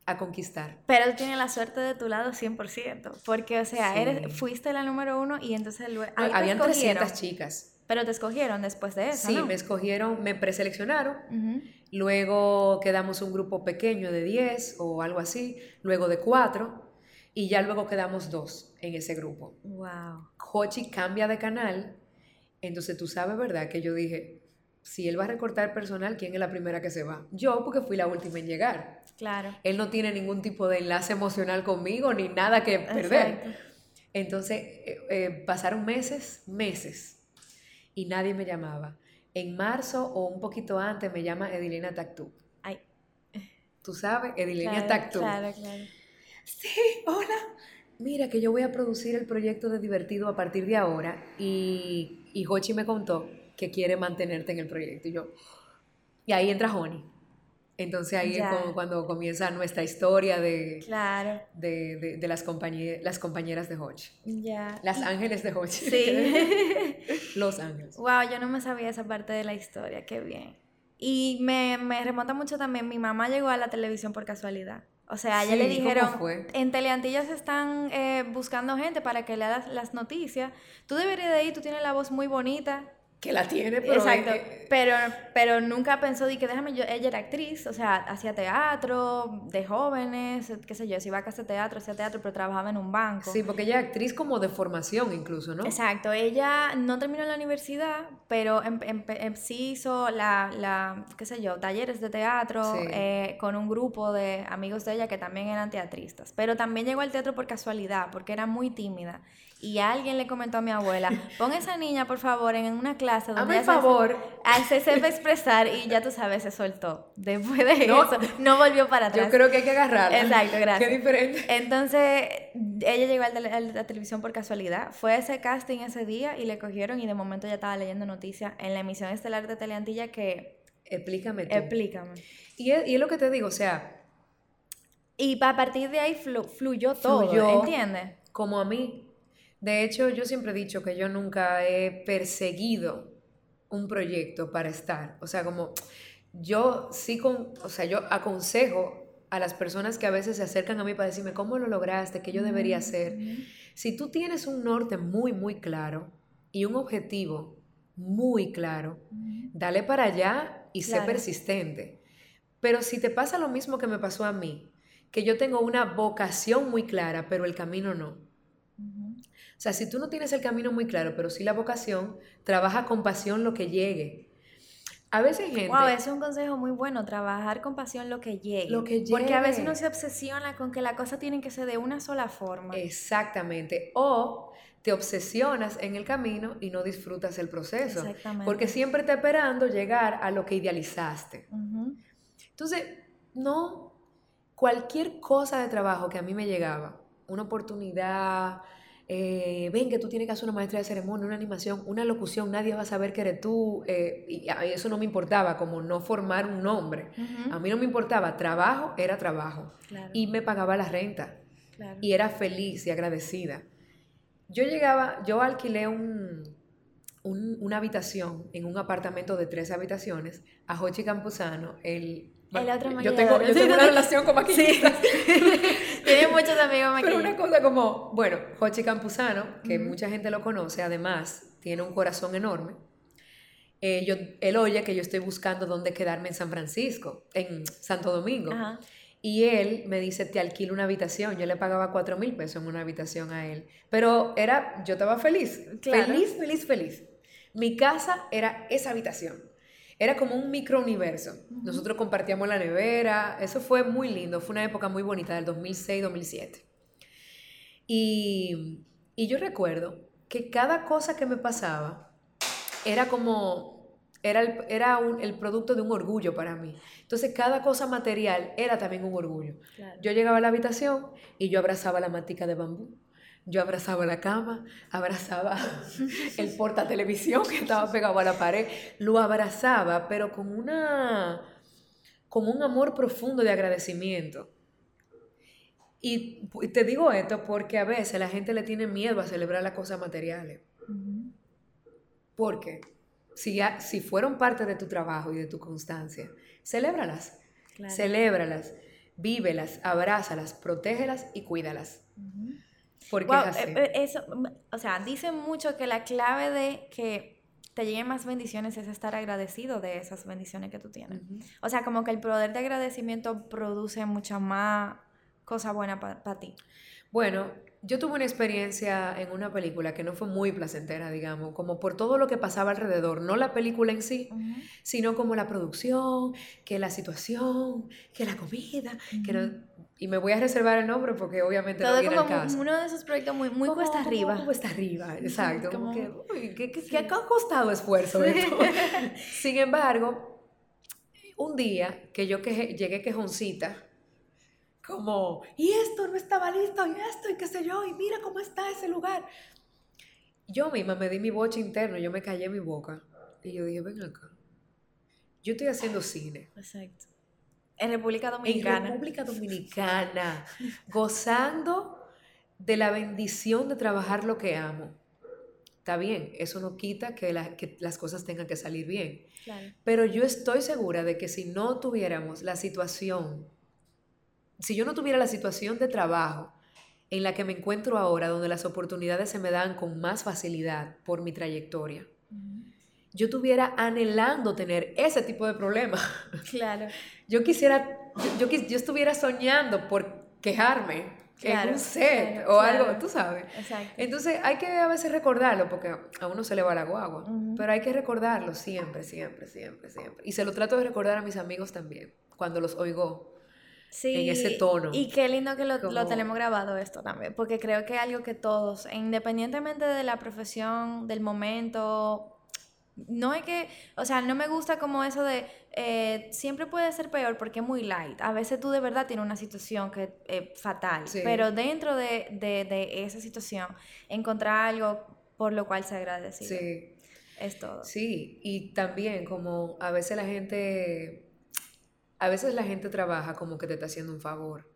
a conquistar. Pero tú tienes la suerte de tu lado 100%, porque, o sea, eres, fuiste la número uno y entonces luego... Habían 300 chicas. Pero te escogieron después de eso, Sí, me escogieron, me preseleccionaron, luego quedamos un grupo pequeño de 10 o algo así, luego de 4 y ya luego quedamos dos en ese grupo. Wow. Hochi cambia de canal, entonces tú sabes, ¿verdad? Que yo dije, si él va a recortar personal, ¿quién es la primera que se va? Yo, porque fui la última en llegar. Claro. Él no tiene ningún tipo de enlace emocional conmigo ni nada que perder. Entonces, eh, eh, pasaron meses, meses, y nadie me llamaba. En marzo o un poquito antes me llama Edilena Tactú. Ay. ¿Tú sabes? Edilena Tactú. Claro, claro. Sí, hola. Mira que yo voy a producir el proyecto de Divertido a partir de ahora y, y Hochi me contó que quiere mantenerte en el proyecto. Y yo, y ahí entra Honey. Entonces ahí es como cuando comienza nuestra historia de, claro. de, de, las, compañeras, las compañeras de Hodge. Ya. Las ángeles de Hodge. Sí. Los ángeles. Wow, yo no me sabía esa parte de la historia, qué bien. Y me, me remonta mucho también, mi mamá llegó a la televisión por casualidad. O sea, a ella le dijeron, en Teleantillas están eh, buscando gente para que le hagas las noticias. Tú deberías de ir, tú tienes la voz muy bonita que la tiene, pero... Exacto, pero, pero nunca pensó, di que déjame yo, ella era actriz, o sea, hacía teatro de jóvenes, qué sé yo, si iba a casa de teatro, hacía teatro, pero trabajaba en un banco. Sí, porque ella es actriz como de formación incluso, ¿no? Exacto, ella no terminó la universidad, pero em, em, em, sí hizo la, la, qué sé yo, talleres de teatro eh, con un grupo de amigos de ella que también eran teatristas, pero también llegó al teatro por casualidad, porque era muy tímida y alguien le comentó a mi abuela, pon esa niña por favor en una clase donde... por favor. Se, se sepa expresar y ya tú sabes, se soltó. Después de eso, no volvió para atrás. Yo creo que hay que agarrarla. Exacto, gracias. Qué diferente. Entonces, ella llegó a la televisión por casualidad, fue a ese casting ese día y le cogieron y de momento ya estaba leyendo noticias en la emisión estelar de Teleantilla que... Explícame tú. Explícame. Y es, y es lo que te digo, o sea... Y a partir de ahí fluyó todo, fluyó, ¿entiendes? Como a mí, de hecho, yo siempre he dicho que yo nunca he perseguido un proyecto para estar. O sea, como yo sí, con, o sea, yo aconsejo a las personas que a veces se acercan a mí para decirme cómo lo lograste, qué yo debería hacer. Si tú tienes un norte muy, muy claro y un objetivo muy claro, dale para allá y sé persistente. Pero si te pasa lo mismo que me pasó a mí, que yo tengo una vocación muy clara, pero el camino no o sea, si tú no tienes el camino muy claro, pero sí la vocación, trabaja con pasión lo que llegue. A veces gente... Wow, es un consejo muy bueno, trabajar con pasión lo que llegue. Lo que llegue. Porque a veces uno se obsesiona con que la cosa tiene que ser de una sola forma. Exactamente. O te obsesionas en el camino y no disfrutas el proceso. Exactamente. Porque siempre está esperando llegar a lo que idealizaste. Entonces, no, cualquier cosa de trabajo que a mí me llegaba, una oportunidad, eh, ven que tú tienes que hacer una maestría de ceremonia, una animación, una locución, nadie va a saber que eres tú. Eh, y eso no me importaba, como no formar un nombre. A mí no me importaba, trabajo era trabajo. Y me pagaba la renta. Y era feliz y agradecida. Yo llegaba, yo alquilé un, una habitación en un apartamento de tres habitaciones a Jochi Campuzano, el yo tengo, yo tengo una relación como aquí. Sí. Tiene muchos amigos Pero una cosa como, bueno, Jochi Campuzano, que mucha gente lo conoce, además tiene un corazón enorme. Eh, yo, él oye que yo estoy buscando dónde quedarme en San Francisco, en Santo Domingo. Y él me dice, te alquilo una habitación. Yo le pagaba cuatro mil pesos en una habitación a él. Pero era, yo estaba feliz. Feliz, feliz, feliz. Mi casa era esa habitación. Era como un microuniverso. Nosotros compartíamos la nevera, eso fue muy lindo, fue una época muy bonita del 2006-2007. Y, y yo recuerdo que cada cosa que me pasaba era como, era, el, era el producto de un orgullo para mí. Entonces cada cosa material era también un orgullo. Yo llegaba a la habitación y yo abrazaba la matica de bambú yo abrazaba la cama, abrazaba el porta televisión que estaba pegado a la pared, lo abrazaba, pero con una con un amor profundo de agradecimiento. Y te digo esto porque a veces la gente le tiene miedo a celebrar las cosas materiales. Porque si, si fueron parte de tu trabajo y de tu constancia, celébralas. Celébralas, vívelas, abrázalas, protégelas y cuídalas. Porque eh, eh, Eso, o sea, dicen mucho que la clave de que te lleguen más bendiciones es estar agradecido de esas bendiciones que tú tienes. O sea, como que el poder de agradecimiento produce mucha más cosa buena para ti. Bueno, yo tuve una experiencia en una película que no fue muy placentera, digamos, como por todo lo que pasaba alrededor, no la película en sí, sino como la producción, que la situación, que la comida, que y me voy a reservar el nombre porque obviamente todo no viene como caso. uno de esos proyectos muy, muy cuesta arriba. cuesta arriba, exacto. Como, que, uy, ¿qué, qué, ha costado esfuerzo esto? Sin embargo, un día que yo que, llegué quejoncita, como, y esto no estaba listo, y esto, y qué sé yo, y mira cómo está ese lugar. Yo misma me di mi boche interno, yo me callé mi boca, y yo dije, ven acá, yo estoy haciendo cine. Exacto. En República Dominicana. En República Dominicana, gozando de la bendición de trabajar lo que amo. Está bien, eso no quita que, que las cosas tengan que salir bien. Claro. Pero yo estoy segura de que si no tuviéramos la situación si yo no tuviera la situación de trabajo en la que me encuentro ahora, donde las oportunidades se me dan con más facilidad por mi trayectoria, yo estuviera anhelando tener ese tipo de problema. Claro. Yo quisiera, yo, yo, estuviera soñando por quejarme en un set o algo, tú sabes. Exacto. Entonces hay que a veces recordarlo porque a uno se le va la guagua, pero hay que recordarlo siempre, siempre, siempre, siempre. Y se lo trato de recordar a mis amigos también, cuando los oigo en ese tono. Y qué lindo que lo, lo, tenemos grabado esto también, porque creo que es algo que todos, independientemente de la profesión, del momento, no es que, o sea, no me gusta como eso de, eh, siempre puede ser peor porque es muy light. A veces tú de verdad tienes una situación que es fatal, pero dentro de, de, esa situación, encontrar algo por lo cual se agradece. Sí. Es todo. Sí, y también como a veces la gente, a veces la gente trabaja como que te está haciendo un favor.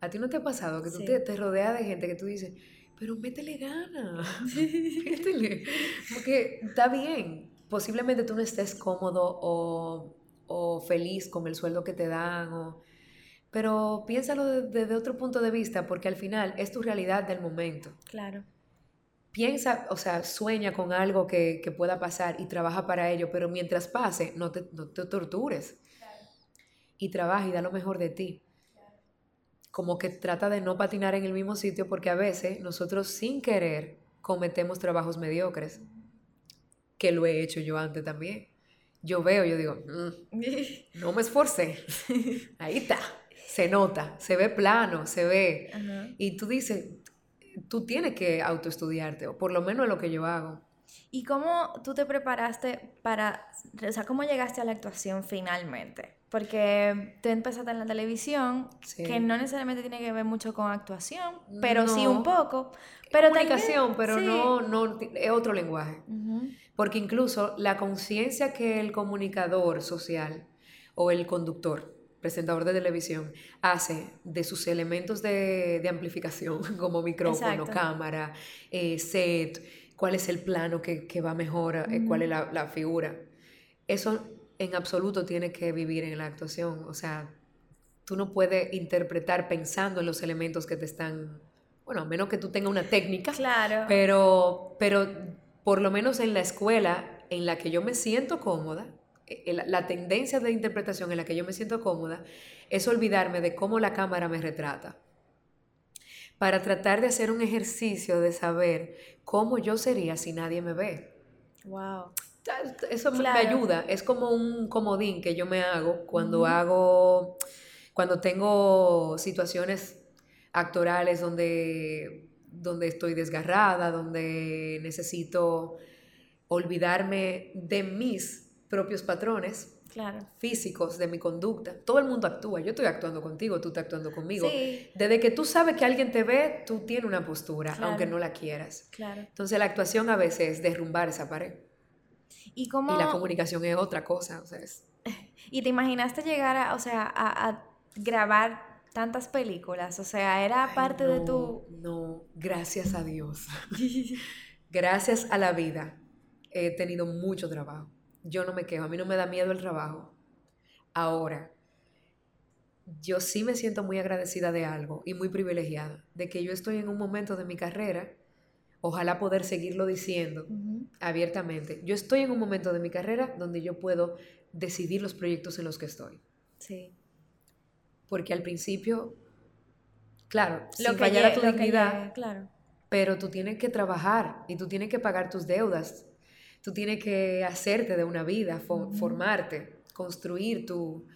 ¿A ti no te ha pasado que tú te, te rodeas de gente que tú dices, pero métele gana, métele. Porque está bien, posiblemente tú no estés cómodo o, o feliz con el sueldo que te dan, o, pero piénsalo desde otro punto de vista, porque al final es tu realidad del momento. Claro. Piensa, o sea, sueña con algo que, que pueda pasar y trabaja para ello, pero mientras pase, no te, no te tortures. Y trabaja y da lo mejor de ti como que trata de no patinar en el mismo sitio porque a veces nosotros sin querer cometemos trabajos mediocres, que lo he hecho yo antes también. Yo veo, yo digo, mm, no me esforcé, ahí está, se nota, se ve plano, se ve. Y tú dices, tú tienes que autoestudiarte, o por lo menos lo que yo hago. ¿Y cómo tú te preparaste para, o sea, cómo llegaste a la actuación finalmente? Porque tú empezaste en la televisión, que no necesariamente tiene que ver mucho con actuación, pero sí un poco. Pero Comunicación, pero no, no, es otro lenguaje. Porque incluso la conciencia que el comunicador social o el conductor, presentador de televisión, hace de sus elementos de, amplificación, como micrófono, cámara, eh, set, cuál es el plano que, va mejor, eh, cuál es la, la figura. Eso en absoluto tiene que vivir en la actuación. O sea, tú no puedes interpretar pensando en los elementos que te están, bueno, a menos que tú tengas una técnica. Claro. Pero, pero por lo menos en la escuela en la que yo me siento cómoda, eh, la tendencia de interpretación en la que yo me siento cómoda es olvidarme de cómo la cámara me retrata. Para tratar de hacer un ejercicio de saber cómo yo sería si nadie me ve. Wow. Eso me ayuda, es como un comodín que yo me hago cuando hago, cuando tengo situaciones actorales donde, donde estoy desgarrada, donde necesito olvidarme de mis propios patrones físicos, de mi conducta. Todo el mundo actúa, yo estoy actuando contigo, tú estás actuando conmigo. Desde que tú sabes que alguien te ve, tú tienes una postura, aunque no la quieras. Entonces la actuación a veces es derrumbar esa pared. ¿Y, la comunicación es otra cosa, o sea, ¿Y te imaginaste llegar a, o sea, a, grabar tantas películas? O sea, ¿era parte de tu...? No, gracias a Dios. gracias a la vida he tenido mucho trabajo. Yo no me quejo, a mí no me da miedo el trabajo. Ahora, yo sí me siento muy agradecida de algo y muy privilegiada, de que yo estoy en un momento de mi carrera ojalá poder seguirlo diciendo abiertamente. Yo estoy en un momento de mi carrera donde yo puedo decidir los proyectos en los que estoy. Sí. Porque al principio, claro, lo sin fallar a tu dignidad, claro. pero tú tienes que trabajar y tú tienes que pagar tus deudas. Tú tienes que hacerte de una vida, formarte, construir tu,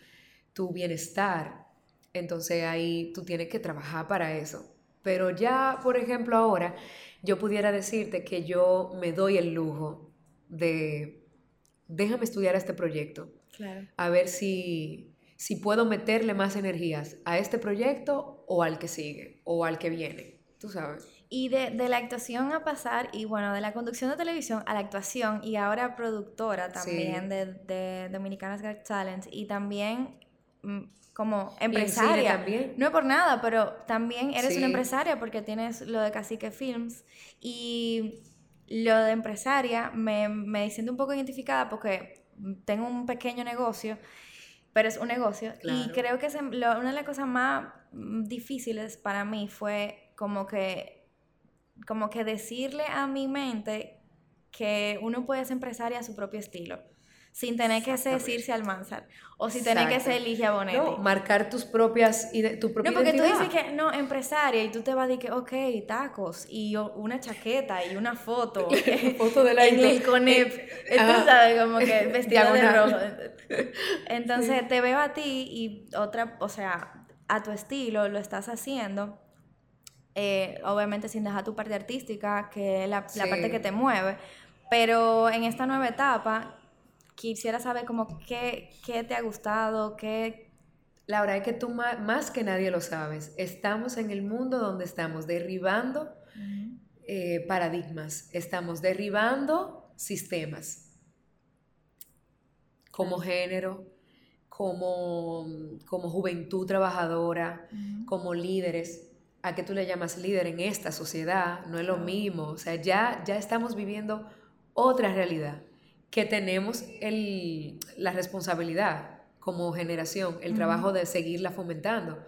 tu bienestar. Entonces ahí tú tienes que trabajar para eso. Pero ya, por ejemplo, ahora yo pudiera decirte que yo me doy el lujo de, déjame estudiar este proyecto, a ver si, si puedo meterle más energías a este proyecto o al que sigue o al que viene, tú sabes. Y de, de, la actuación a pasar, y bueno, de la conducción de televisión a la actuación, y ahora productora también de, de Dominicanas Got Talent, y también mm, como empresaria. También. No es por nada, pero también eres una empresaria porque tienes lo de Cacique Films y lo de empresaria me, me siento un poco identificada porque tengo un pequeño negocio, pero es un negocio y creo que una de las cosas más difíciles para mí fue como que como que decirle a mi mente que uno puede ser empresaria a su propio estilo sin tener que ser Circe Almanzar o sin tener que ser Ligia Bonetti. No, marcar tus propias tu propia No, porque tú dices que no, empresaria y tú te vas a decir que, ok, tacos y una chaqueta y una foto. foto de la En el Conep. Tú sabes, como que vestida de rojo. Entonces te veo a ti y otra, o sea, a tu estilo lo estás haciendo. Eh, obviamente sin dejar tu parte artística, que es la, la parte que te mueve. Pero en esta nueva etapa, quisiera saber como qué, qué te ha gustado, qué... Laura, es que tú más, que nadie lo sabes. Estamos en el mundo donde estamos derribando eh, paradigmas, estamos derribando sistemas. Como género, como, como juventud trabajadora, como líderes. ¿A qué tú le llamas líder en esta sociedad? No es lo mismo. O sea, ya, ya estamos viviendo otra realidad que tenemos el, la responsabilidad como generación, el trabajo de seguirla fomentando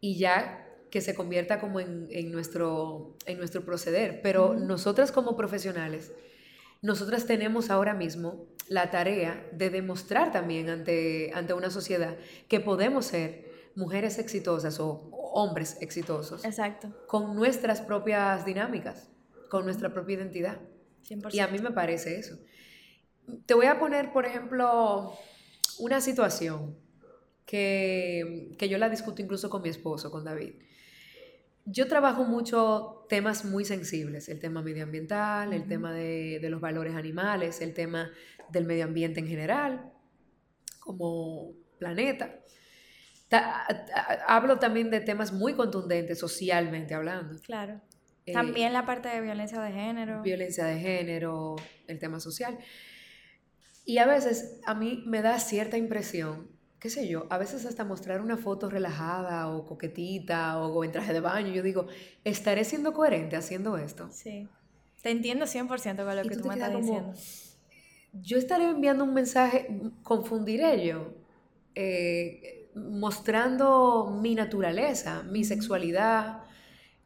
y ya que se convierta como en, nuestro, en nuestro proceder. Pero nosotras como profesionales, nosotras tenemos ahora mismo la tarea de demostrar también ante, ante una sociedad que podemos ser mujeres exitosas o hombres exitosos. Exacto. Con nuestras propias dinámicas, con nuestra propia identidad. Y a mí me parece eso. Te voy a poner, por ejemplo, una situación que, yo la discuto incluso con mi esposo, con David. Yo trabajo mucho temas muy sensibles, el tema medioambiental, el tema de, los valores animales, el tema del medio ambiente en general, como planeta. Hablo también de temas muy contundentes socialmente hablando. Claro. Eh, también la parte de violencia de género. Violencia de género, el tema social. Y a veces a mí me da cierta impresión, qué sé yo, a veces hasta mostrar una foto relajada o coquetita o, en traje de baño, yo digo, ¿estaré siendo coherente haciendo esto? Sí. Te entiendo 100% con lo que tú, me estás diciendo. Yo estaré enviando un mensaje, confundiré yo, eh, mostrando mi naturaleza, mi sexualidad,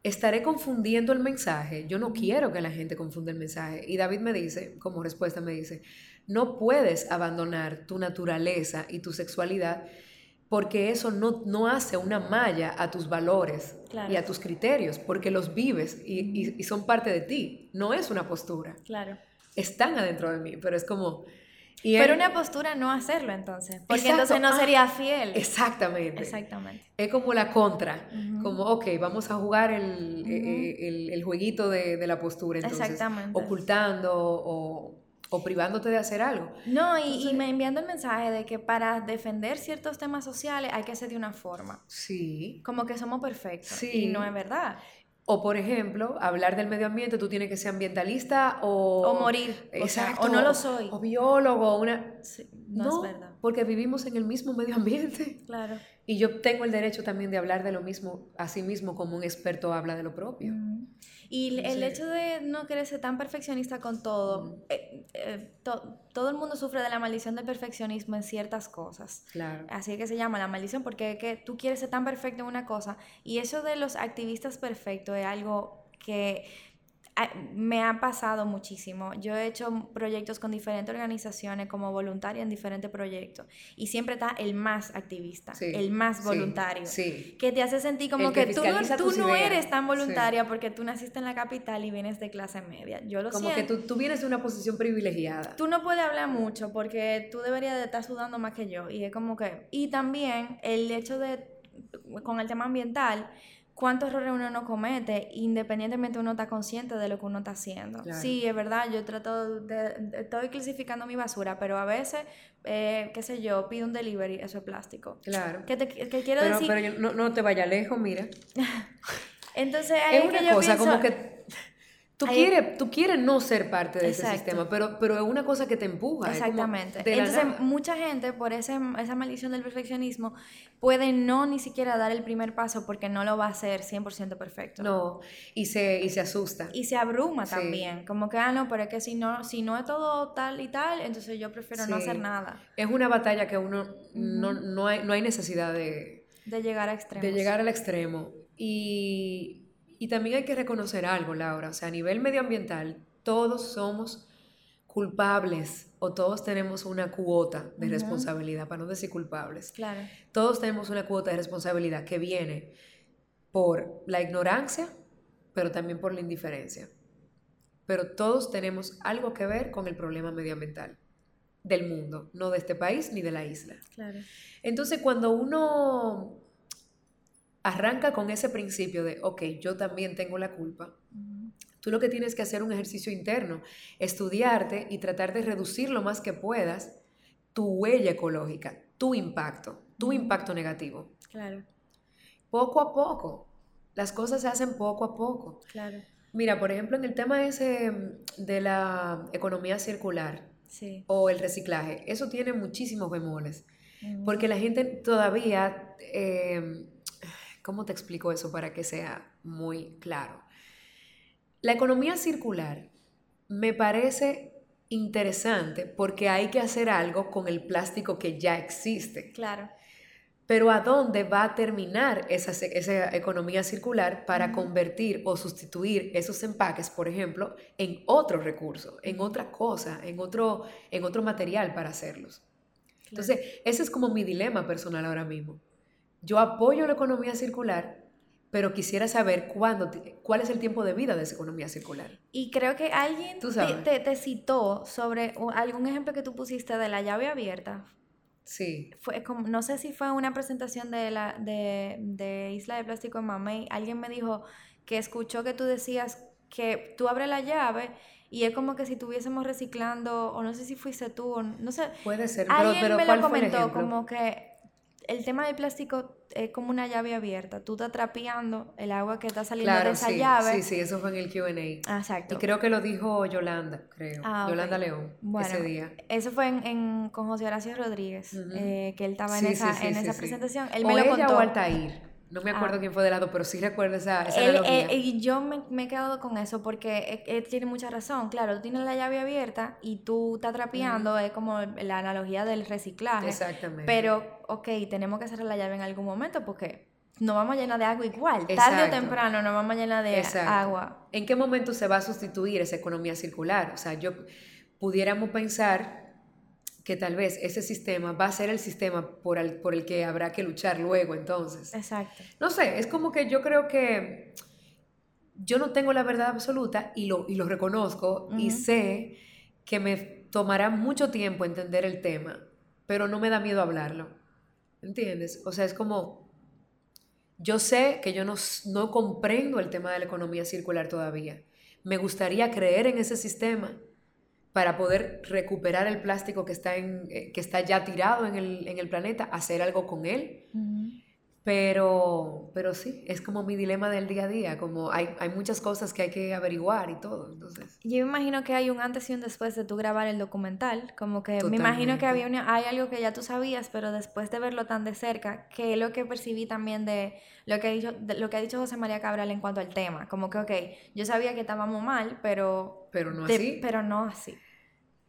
estaré confundiendo el mensaje. Yo no quiero que la gente confunda el mensaje. Y David me dice, como respuesta me dice, no puedes abandonar tu naturaleza y tu sexualidad porque eso no, no hace una malla a tus valores y a tus criterios, porque los vives y, son parte de ti, no es una postura. Claro. Están adentro de mí, pero es como... pero una postura no hacerlo entonces, porque entonces no ah, sería fiel. Exactamente. Exactamente. Es como la contra, como, ok, vamos a jugar el, eh, el, jueguito de, de, la postura, entonces, Exactamente. ocultando o o privándote de hacer algo. No, y, me enviando el mensaje de que para defender ciertos temas sociales hay que ser de una forma. Sí. Como que somos perfectos. Sí. Y no es verdad. O, por ejemplo, hablar del medio ambiente, tú tienes que ser ambientalista o... O morir. Exacto. O, no lo soy. O, biólogo, una... no, es verdad. Porque vivimos en el mismo medio ambiente. Claro. Y yo tengo el derecho también de hablar de lo mismo a sí mismo como un experto habla de lo propio. Y el hecho de no querer ser tan perfeccionista con todo, eh, eh, todo el mundo sufre de la maldición del perfeccionismo en ciertas cosas. Claro. Así que se llama la maldición, porque que tú quieres ser tan perfecto en una cosa. Y eso de los activistas perfectos es algo que me ha pasado muchísimo. Yo he hecho proyectos con diferentes organizaciones como voluntaria en diferentes proyectos y siempre está el más activista, el más voluntario, que te hace sentir como que, tú, no, tú no eres tan voluntaria porque tú naciste en la capital y vienes de clase media. Yo lo como que tú, tú, vienes de una posición privilegiada. Tú no puedes hablar mucho porque tú deberías de estar sudando más que yo y es como que y también el hecho de con el tema ambiental cuántos errores uno no comete, independientemente uno está consciente de lo que uno está haciendo. Sí, es verdad, yo trato de, estoy clasificando mi basura, pero a veces, eh, qué sé yo, pido un delivery, eso es plástico. Claro. Que, te, que quiero pero, decir... Pero no, no te vaya lejos, mira. Entonces, hay es una cosa como que Tú, quieres, tú quieres no ser parte de ese sistema, pero, pero es una cosa que te empuja. Exactamente. Entonces, mucha gente, por ese, esa maldición del perfeccionismo, puede no ni siquiera dar el primer paso porque no lo va a hacer 100% perfecto. No, y se, y se asusta. Y se abruma también. Como que, ah, no, pero es que si no, si no es todo tal y tal, entonces yo prefiero no hacer nada. Es una batalla que uno no, no, hay, no hay necesidad de... De llegar a extremos. De llegar al extremo. Y y también hay que reconocer algo, Laura, o sea, a nivel medioambiental, todos somos culpables o todos tenemos una cuota de responsabilidad, para no decir culpables. Claro. Todos tenemos una cuota de responsabilidad que viene por la ignorancia, pero también por la indiferencia. Pero todos tenemos algo que ver con el problema medioambiental del mundo, no de este país ni de la isla. Claro. Entonces, cuando uno arranca con ese principio de, ok, yo también tengo la culpa, Tú lo que tienes que hacer un ejercicio interno, estudiarte y tratar de reducir lo más que puedas tu huella ecológica, tu impacto, tu impacto negativo. Claro. Poco a poco. Las cosas se hacen poco a poco. Claro. Mira, por ejemplo, en el tema ese mm, de la economía circular o el reciclaje, eso tiene muchísimos bemoles. Porque la gente todavía, em, ¿cómo te explico eso para que sea muy claro? La economía circular me parece interesante porque hay que hacer algo con el plástico que ya existe. Claro. Pero ¿a dónde va a terminar esa, esa economía circular para convertir o sustituir esos empaques, por ejemplo, en otro recurso, en otra cosa, en otro, en otro material para hacerlos? Entonces, ese es como mi dilema personal ahora mismo. Yo apoyo la economía circular, pero quisiera saber cuándo, cuál es el tiempo de vida de esa economía circular. Y creo que alguien te, te, citó sobre algún ejemplo que tú pusiste de la llave abierta. Sí. Fue como, no sé si fue una presentación de, la, de, de Isla de Plástico en Mamey. Alguien me dijo que escuchó que tú decías que tú abres la llave y es como que si estuviésemos reciclando, o no sé si fuiste tú, o no sé. Puede ser, pero, pero me ¿cuál lo comentó fue el como que el tema del plástico es como una llave abierta. Tú estás trapeando el agua que está saliendo de esa llave. Sí, sí, eso fue en el QA. Exacto. Y creo que lo dijo Yolanda, creo. Ah, Yolanda León, ese día. Eso fue en, con José Horacio Rodríguez, eh, que él estaba en esa, en esa presentación. Él me lo ella contó. O Altair. No me acuerdo ah. quién fue de lado, pero sí recuerdo esa, esa eh, y yo me, me, he quedado con eso porque él, tiene mucha razón. Claro, tú tienes la llave abierta y tú estás trapeando, es como la analogía del reciclaje. Exactamente. Pero, ok, tenemos que cerrar la llave en algún momento porque no vamos a llenar de agua igual. Tarde o temprano no vamos a llenar de agua. ¿En qué momento se va a sustituir esa economía circular? O sea, yo pudiéramos pensar que tal vez ese sistema va a ser el sistema por el, por el que habrá que luchar luego entonces. Exacto. No sé, es como que yo creo que yo no tengo la verdad absoluta y lo, y lo reconozco y sé que me tomará mucho tiempo entender el tema, pero no me da miedo hablarlo. ¿Entiendes? O sea, es como, yo sé que yo no, no comprendo el tema de la economía circular todavía. Me gustaría creer en ese sistema para poder recuperar el plástico que está, en, eh, que está ya tirado en el, en el planeta, hacer algo con él. Pero, pero sí, es como mi dilema del día a día, como hay, hay muchas cosas que hay que averiguar y todo. Entonces. Yo me imagino que hay un antes y un después de tú grabar el documental, como que me imagino que había hay algo que ya tú sabías, pero después de verlo tan de cerca, que es lo que percibí también de lo que, ha dicho, lo que ha dicho José María Cabral en cuanto al tema, como que, ok, yo sabía que estábamos mal, pero... Pero no así. Pero no así.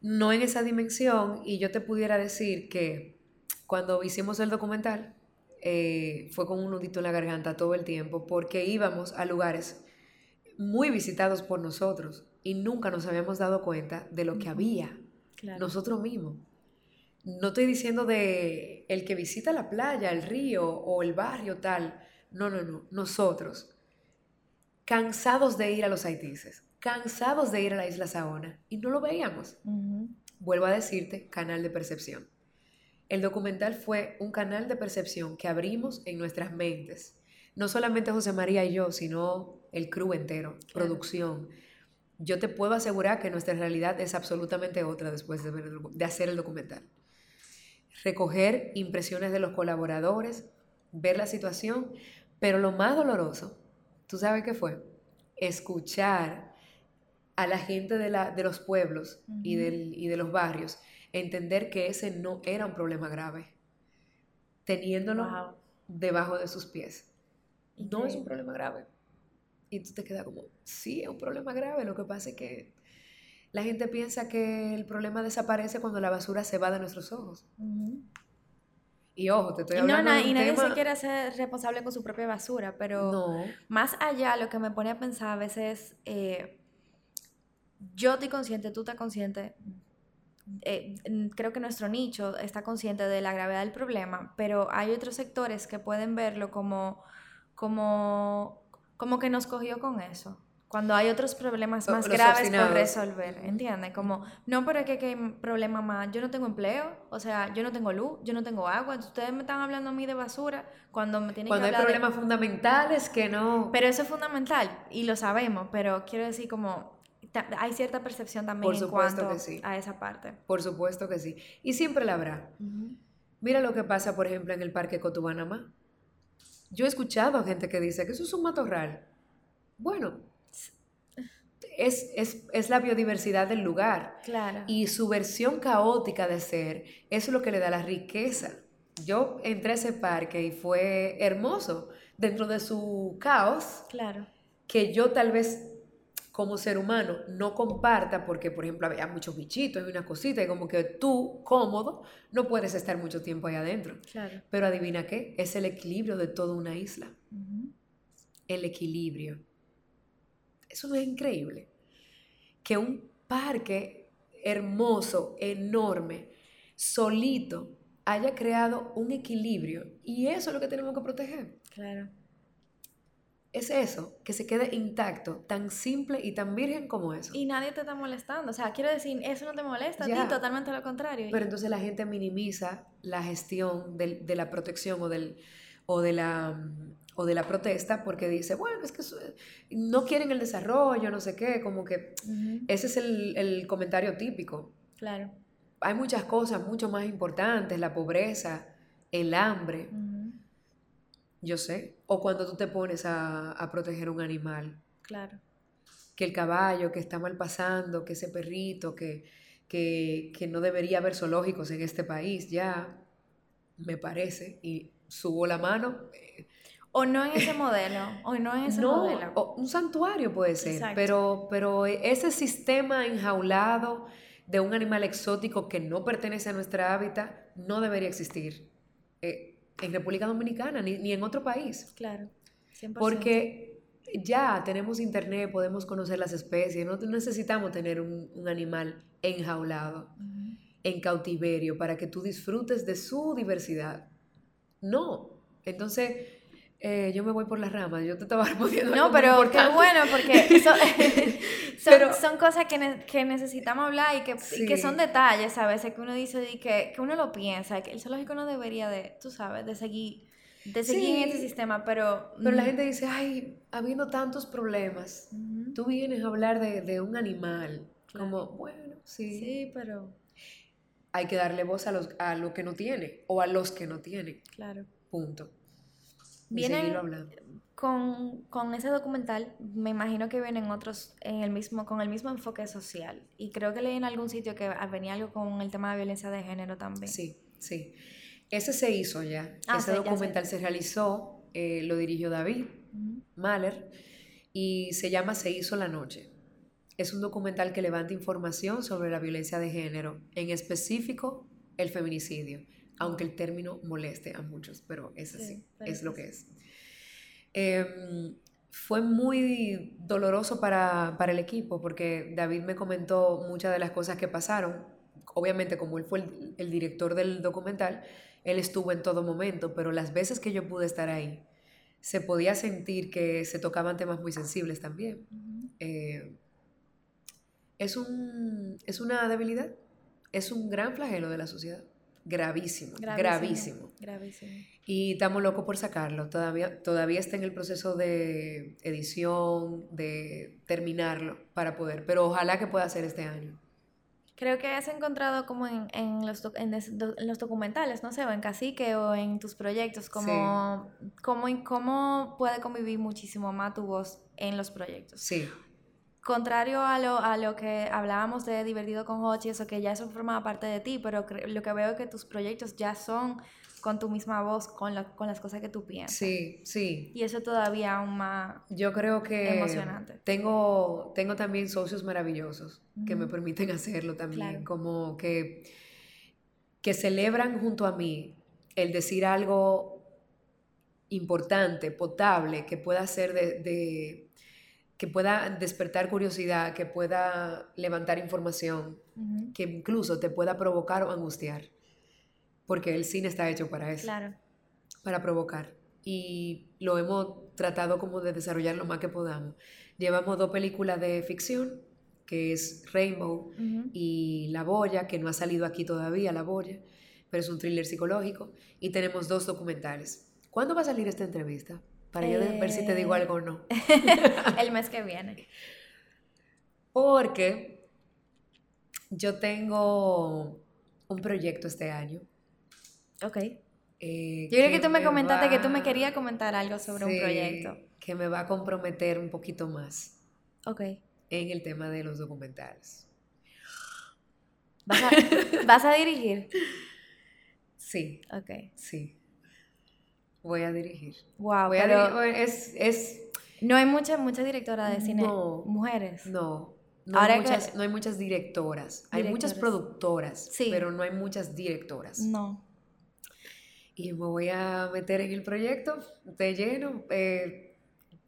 No en esa dimensión, y yo te pudiera decir que cuando hicimos el documental, eh, fue con un nudito en la garganta todo el tiempo porque íbamos a lugares muy visitados por nosotros y nunca nos habíamos dado cuenta de lo que había nosotros mismos. No estoy diciendo de el que visita la playa, el río o el barrio tal. No, no, no. Nosotros, cansados de ir a los haitises, cansados de ir a la isla Saona y no lo veíamos. Vuelvo a decirte, canal de percepción. El documental fue un canal de percepción que abrimos en nuestras mentes. No solamente José María y yo, sino el crew entero, producción. Yo te puedo asegurar que nuestra realidad es absolutamente otra después de, de hacer el documental. Recoger impresiones de los colaboradores, ver la situación, pero lo más doloroso, ¿tú sabes qué fue? Escuchar a la gente de, la, de los pueblos y, del, y de los barrios entender que ese no era un problema grave, teniéndolo debajo de sus pies. No es un problema grave. Y tú te quedas como, sí, es un problema grave. Lo que pasa es que la gente piensa que el problema desaparece cuando la basura se va de nuestros ojos. Y ojo, te estoy hablando no, no, y nadie se quiere hacer responsable con su propia basura, pero más allá lo que me pone a pensar a veces, eh, yo estoy consciente, tú estás consciente, eh, creo que nuestro nicho está consciente de la gravedad del problema, pero hay otros sectores que pueden verlo como, como, como que nos cogió con eso. Cuando hay otros problemas más graves por resolver, ¿entiendes? Como, no, pero es que hay problema más. Yo no tengo empleo, o sea, yo no tengo luz, yo no tengo agua. Ustedes me están hablando a mí de basura cuando me tienen cuando que hablar. Cuando hay problemas fundamentales que no. Pero eso es fundamental y lo sabemos, pero quiero decir, como, hay cierta percepción también en cuanto a esa parte. Por supuesto que sí. Y siempre la habrá. Mira lo que pasa, por ejemplo, en el Parque Cotubanamá. Yo he escuchado a gente que dice que eso es un matorral. Bueno, es, la biodiversidad del lugar. Claro. Y su versión caótica de ser, es lo que le da la riqueza. Yo entré a ese parque y fue hermoso dentro de su caos. Claro. Que yo tal vez como ser humano no comparta porque, por ejemplo, había muchos bichitos y una cosita y como que tú, cómodo, no puedes estar mucho tiempo ahí adentro. Claro. Pero adivina qué, es el equilibrio de toda una isla. El equilibrio. Eso no es increíble. Que un parque hermoso, enorme, solito, haya creado un equilibrio. Y eso es lo que tenemos que proteger. Claro. Es eso, que se quede intacto, tan simple y tan virgen como eso. Y nadie te está molestando. O sea, quiero decir, eso no te molesta, a ti totalmente lo contrario. Pero entonces la gente minimiza la gestión de la protección o, del, o de la o de la protesta porque dice, bueno, es que no quieren el desarrollo, no sé qué, como que ese es el, comentario típico. Claro. Hay muchas cosas mucho más importantes, la pobreza, el hambre. Yo sé. O cuando tú te pones a, proteger un animal. Claro. Que el caballo que está mal pasando, que ese perrito, que, que, que no debería haber zoológicos en este país, ya, me parece, y subo la mano, o no en ese modelo, o no en ese modelo. O un santuario puede ser, pero, pero ese sistema enjaulado de un animal exótico que no pertenece a nuestra hábitat no debería existir eh, en República Dominicana ni, en otro país. Claro, 100%. Porque ya tenemos internet, podemos conocer las especies, no necesitamos tener un, animal enjaulado, en cautiverio, para que tú disfrutes de su diversidad. No. Entonces, eh, yo me voy por las ramas, yo te estaba respondiendo. No, pero qué bueno, porque son, cosas que, necesitamos hablar y que, que, son detalles a veces que uno dice y que, que, uno lo piensa, que el zoológico no debería de, tú sabes, de seguir, de seguir en este sistema, pero... Pero la mm. gente dice, ay, habiendo tantos problemas, tú vienes a hablar de, un animal, como, bueno, sí. Sí, pero... Hay que darle voz a, los, a lo que no tiene o a los que no tienen. Claro. Punto. Vienen con, con, ese documental, me imagino que vienen otros en el mismo, con el mismo enfoque social. Y creo que leí en algún sitio que venía algo con el tema de violencia de género también. Sí, sí. Ese se hizo ya. Ah, ese documental se realizó, eh, lo dirigió David Mahler y se llama Se hizo la noche. Es un documental que levanta información sobre la violencia de género, en específico el feminicidio aunque el término moleste a muchos, pero es así, es lo que es. Em, fue muy doloroso para, el equipo porque David me comentó muchas de las cosas que pasaron. Obviamente, como él fue el, director del documental, él estuvo en todo momento, pero las veces que yo pude estar ahí, se podía sentir que se tocaban temas muy sensibles también. Eh, es, un, es una debilidad, es un gran flagelo de la sociedad gravísimo, gravísimo. Y estamos locos por sacarlo. Todavía, todavía está en el proceso de edición, de terminarlo para poder, pero ojalá que pueda ser este año. Creo que has encontrado como en, en, los, en, los, documentales, no sé, o en Cacique o en tus proyectos, como, cómo, cómo puede convivir muchísimo más tu voz en los proyectos. Sí contrario a lo, a lo que hablábamos de Divertido con Hochi, eso que ya eso formaba parte de ti, pero lo que veo es que tus proyectos ya son con tu misma voz, con, con las cosas que tú piensas. Sí, sí. Y eso todavía aún más Yo creo que emocionante. Tengo, tengo también socios maravillosos que me permiten hacerlo también, como que, que celebran junto a mí el decir algo importante, potable, que pueda ser de que pueda despertar curiosidad, que pueda levantar información, que incluso te pueda provocar o angustiar. Porque el cine está hecho para eso. Claro. Para provocar. Y lo hemos tratado como de desarrollar lo más que podamos. Llevamos dos películas de ficción, que es Rainbow y La Boya, que no ha salido aquí todavía, La Boya, pero es un thriller psicológico. Y tenemos dos documentales. ¿Cuándo va a salir esta entrevista? Para yo ver si te digo algo o no. El mes que viene. Porque yo tengo un proyecto este año. Ok. Eh, yo creo que, tú me, comentaste que tú me querías comentar algo sobre un proyecto. Que me va a comprometer un poquito más. Ok. En el tema de los documentales. ¿Vas a, dirigir? Sí. Ok. Sí. Voy a dirigir. Wow, Voy pero a es, es... No hay muchas muchas directoras de cine mujeres. No. No, hay muchas, no hay muchas directoras. Hay muchas productoras, sí. pero no hay muchas directoras. No y me voy a meter en el proyecto de lleno, eh,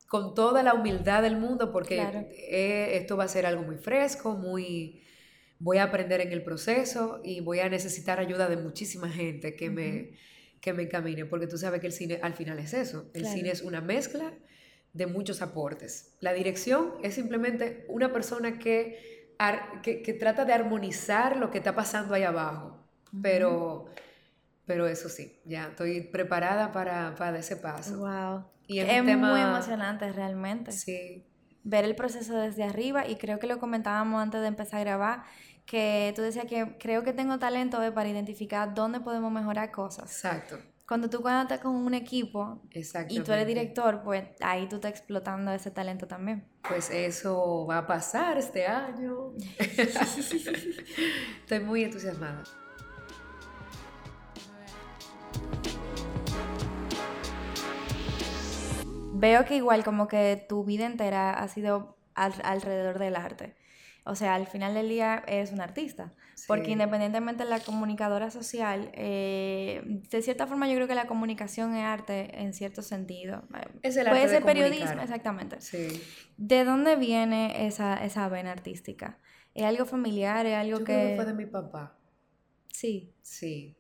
con toda la humildad del mundo, porque eh, esto va a ser algo muy fresco, muy... Voy a aprender en el proceso y voy a necesitar ayuda de muchísima gente que, me, que me encamine, porque tú sabes que el cine al final es eso. El cine es una mezcla de muchos aportes. La dirección es simplemente una persona que, que, trata de armonizar lo que está pasando ahí abajo, pero pero eso sí, ya estoy preparada para, para ese paso. Wow. Y es, muy emocionante realmente. Sí. Ver el proceso desde arriba y creo que lo comentábamos antes de empezar a grabar, que tú decías que creo que tengo talento para identificar dónde podemos mejorar cosas. Exacto. Cuando tú estás con un equipo y tú eres director, pues ahí tú estás explotando ese talento también. Pues eso va a pasar este año. Estoy muy entusiasmada. Veo que igual como que tu vida entera ha sido alrededor del arte. O sea, al final del día eres un artista. Porque independientemente de la comunicadora social, eh, de cierta forma yo creo que la comunicación es arte en cierto sentido. Es el arte Puede ser periodismo, exactamente. Sí. ¿De dónde viene esa, esa vena artística? ¿Es algo familiar? ¿Es algo yo que...? Creo que fue de mi papá. Sí. Sí.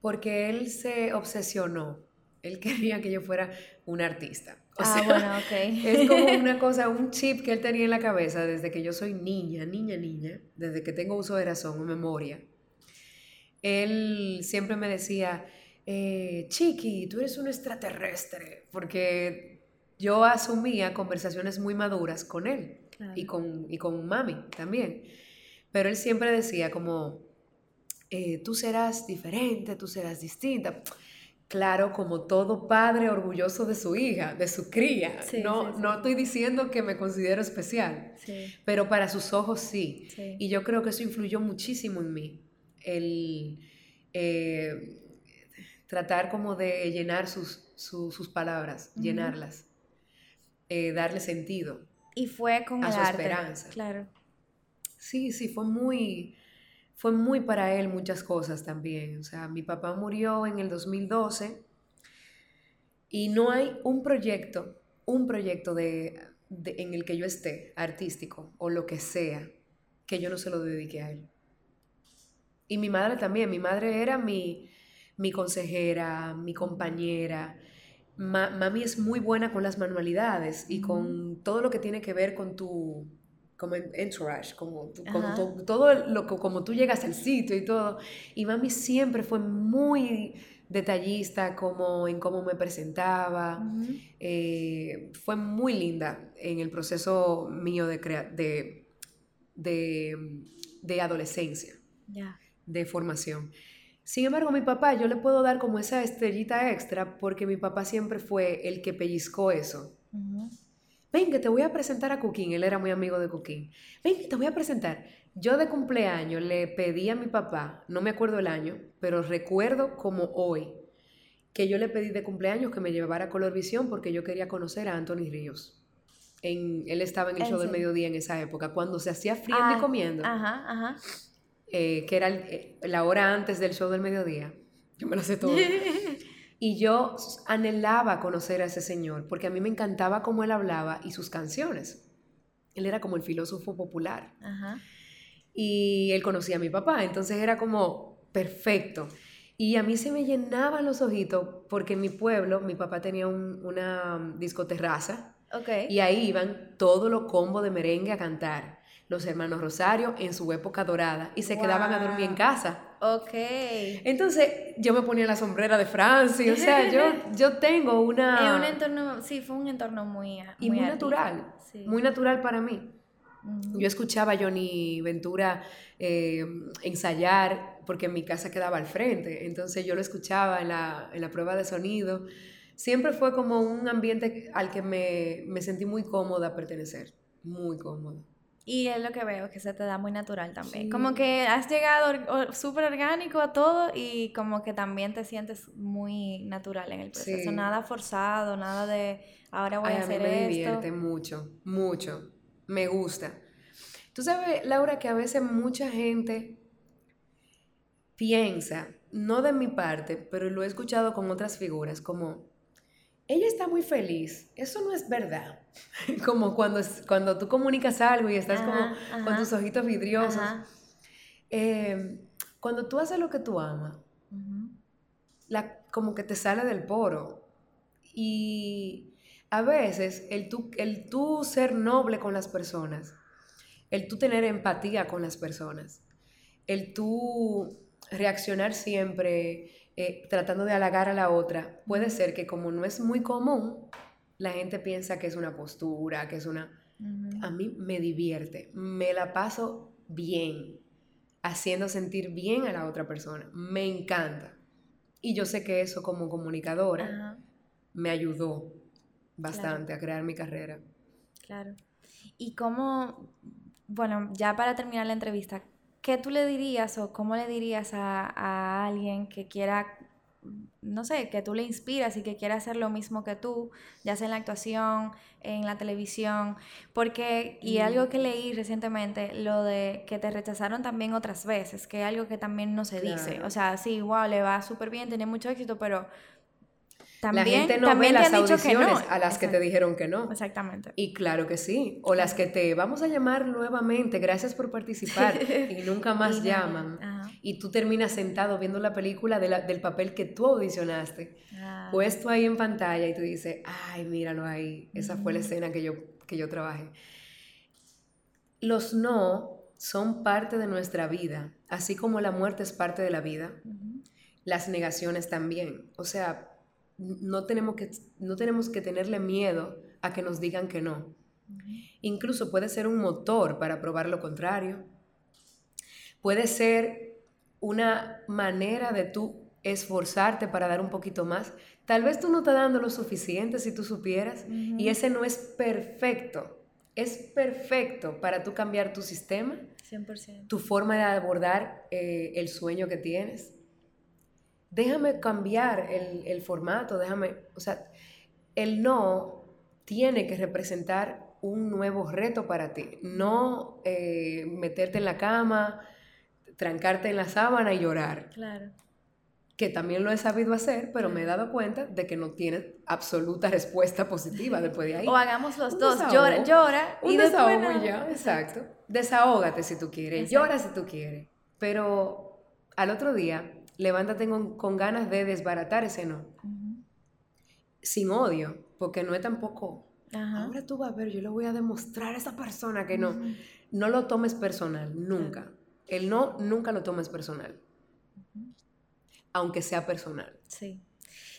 Porque él se obsesionó. Él quería que yo fuera un artista. Ah, bueno, ok. es como una cosa, un chip que él tenía en la cabeza desde que yo soy niña, niña, niña, desde que tengo uso de razón o memoria. Él siempre me decía, eh, Chiqui, tú eres un extraterrestre, porque yo asumía conversaciones muy maduras con él y, con, y con mami también. Pero él siempre decía como, eh, tú serás diferente, tú serás distinta. Claro, como todo padre orgulloso de su hija, de su cría. no, no estoy diciendo que me considero especial, pero para sus ojos sí. Y yo creo que eso influyó muchísimo en mí. El eh, tratar como de llenar sus, sus, palabras, llenarlas, eh, darle sentido. Y fue con a su esperanza. Claro. Sí, sí, fue muy fue muy para él muchas cosas también. O sea, mi papá murió en el 2012 y no hay un proyecto, un proyecto de, en el que yo esté, artístico o lo que sea, que yo no se lo dedique a él. Y mi madre también, mi madre era mi, mi consejera, mi compañera. mami es muy buena con las manualidades y con todo lo que tiene que ver con tu como entourage, como, como todo lo como tú llegas al sitio y todo. Y mami siempre fue muy detallista como en cómo me presentaba. Eh, fue muy linda en el proceso mío de, de, de, de, adolescencia, de formación. Sin embargo, mi papá, yo le puedo dar como esa estrellita extra porque mi papá siempre fue el que pellizcó eso ven que te voy a presentar a Cooking, él era muy amigo de Cooking, ven que te voy a presentar. Yo de cumpleaños le pedí a mi papá, no me acuerdo el año, pero recuerdo como hoy, que yo le pedí de cumpleaños que me llevara a Color Visión porque yo quería conocer a Anthony Ríos. En, él estaba en el show del mediodía en esa época, cuando se hacía frío y ah, comiendo. Ajá, ajá. Eh, que era eh, la hora antes del show del mediodía. Yo me lo sé todo. Y yo anhelaba conocer a ese señor, porque a mí me encantaba cómo él hablaba y sus canciones. Él era como el filósofo popular. Y él conocía a mi papá, entonces era como perfecto. Y a mí se me llenaban los ojitos porque en mi pueblo mi papá tenía una discoterraza. Okay. Y ahí iban todos los combos de merengue a cantar los hermanos Rosario en su época dorada y se quedaban a dormir en casa. Ok. Entonces yo me ponía la sombrera de Francia, o sea, yo, yo tengo una... Es un entorno, sí, fue un entorno muy... Y muy, natural, muy natural para mí. Yo escuchaba a Johnny Ventura eh, ensayar porque mi casa quedaba al frente, entonces yo lo escuchaba en la, en la prueba de sonido. Siempre fue como un ambiente al que me, me sentí muy cómoda pertenecer, muy cómoda. Y es lo que veo, que se te da muy natural también. Como que has llegado súper orgánico a todo y como que también te sientes muy natural en el proceso. Nada forzado, nada de ahora voy a hacer a mí me divierte mucho, mucho. Me gusta. Tú sabes, Laura, que a veces mucha gente piensa, no de mi parte, pero lo he escuchado con otras figuras, como ella está muy feliz. Eso no es verdad. como cuando, cuando tú comunicas algo y estás como con tus ojitos vidriosos. Eh, cuando tú haces lo que tú amas, la, como que te sale del poro. Y a veces el tú, el tú ser noble con las personas, el tú tener empatía con las personas, el tú reaccionar siempre eh, tratando de halagar a la otra, puede ser que como no es muy común, la gente piensa que es una postura, que es una... A mí me divierte, me la paso bien, haciendo sentir bien a la otra persona, me encanta. Y yo sé que eso como comunicadora me ayudó bastante a crear mi carrera. Claro. Y cómo, bueno, ya para terminar la entrevista, ¿qué tú le dirías o cómo le dirías a, alguien que quiera, no sé, que tú le inspiras y que quiera hacer lo mismo que tú, ya sea en la actuación, en la televisión? Porque, y algo que leí recientemente, lo de que te rechazaron también otras veces, que es algo que también no se dice. O sea, sí, wow, le va súper bien, tiene mucho éxito, pero la gente no ve las audiciones a las que te dijeron que no. Exactamente. Y claro que sí. O las que te vamos a llamar nuevamente, gracias por participar, y nunca más llaman. Y tú terminas sentado viendo la película del papel que tú audicionaste, ah. puesto ahí en pantalla, y tú dices, ay, míralo ahí, esa fue la escena que yo, que yo trabajé. Los no son parte de nuestra vida, así como la muerte es parte de la vida. Las negaciones también. O sea, no tenemos que, no tenemos que tenerle miedo a que nos digan que no. Incluso puede ser un motor para probar lo contrario. Puede ser una manera de tú esforzarte para dar un poquito más. Tal vez tú no estás dando lo suficiente si tú supieras y ese no es perfecto. Es perfecto para tú cambiar tu sistema, 100%. tu forma de abordar eh, el sueño que tienes déjame cambiar el, formato, déjame, o sea, el no tiene que representar un nuevo reto para ti, no eh, meterte en la cama, trancarte en la sábana y llorar. Claro. Que también lo he sabido hacer, pero me he dado cuenta de que no tiene absoluta respuesta positiva después de ahí. O hagamos los dos, llora, llora y desahogo ya, exacto. Desahógate si tú quieres, llora si tú quieres, pero al otro día levántate con, ganas de desbaratar ese no. Sin odio, porque no es tampoco, ahora tú vas a ver, yo le voy a demostrar a esa persona que no. No lo tomes personal, nunca. El no, nunca lo tomes personal. Aunque sea personal. Sí.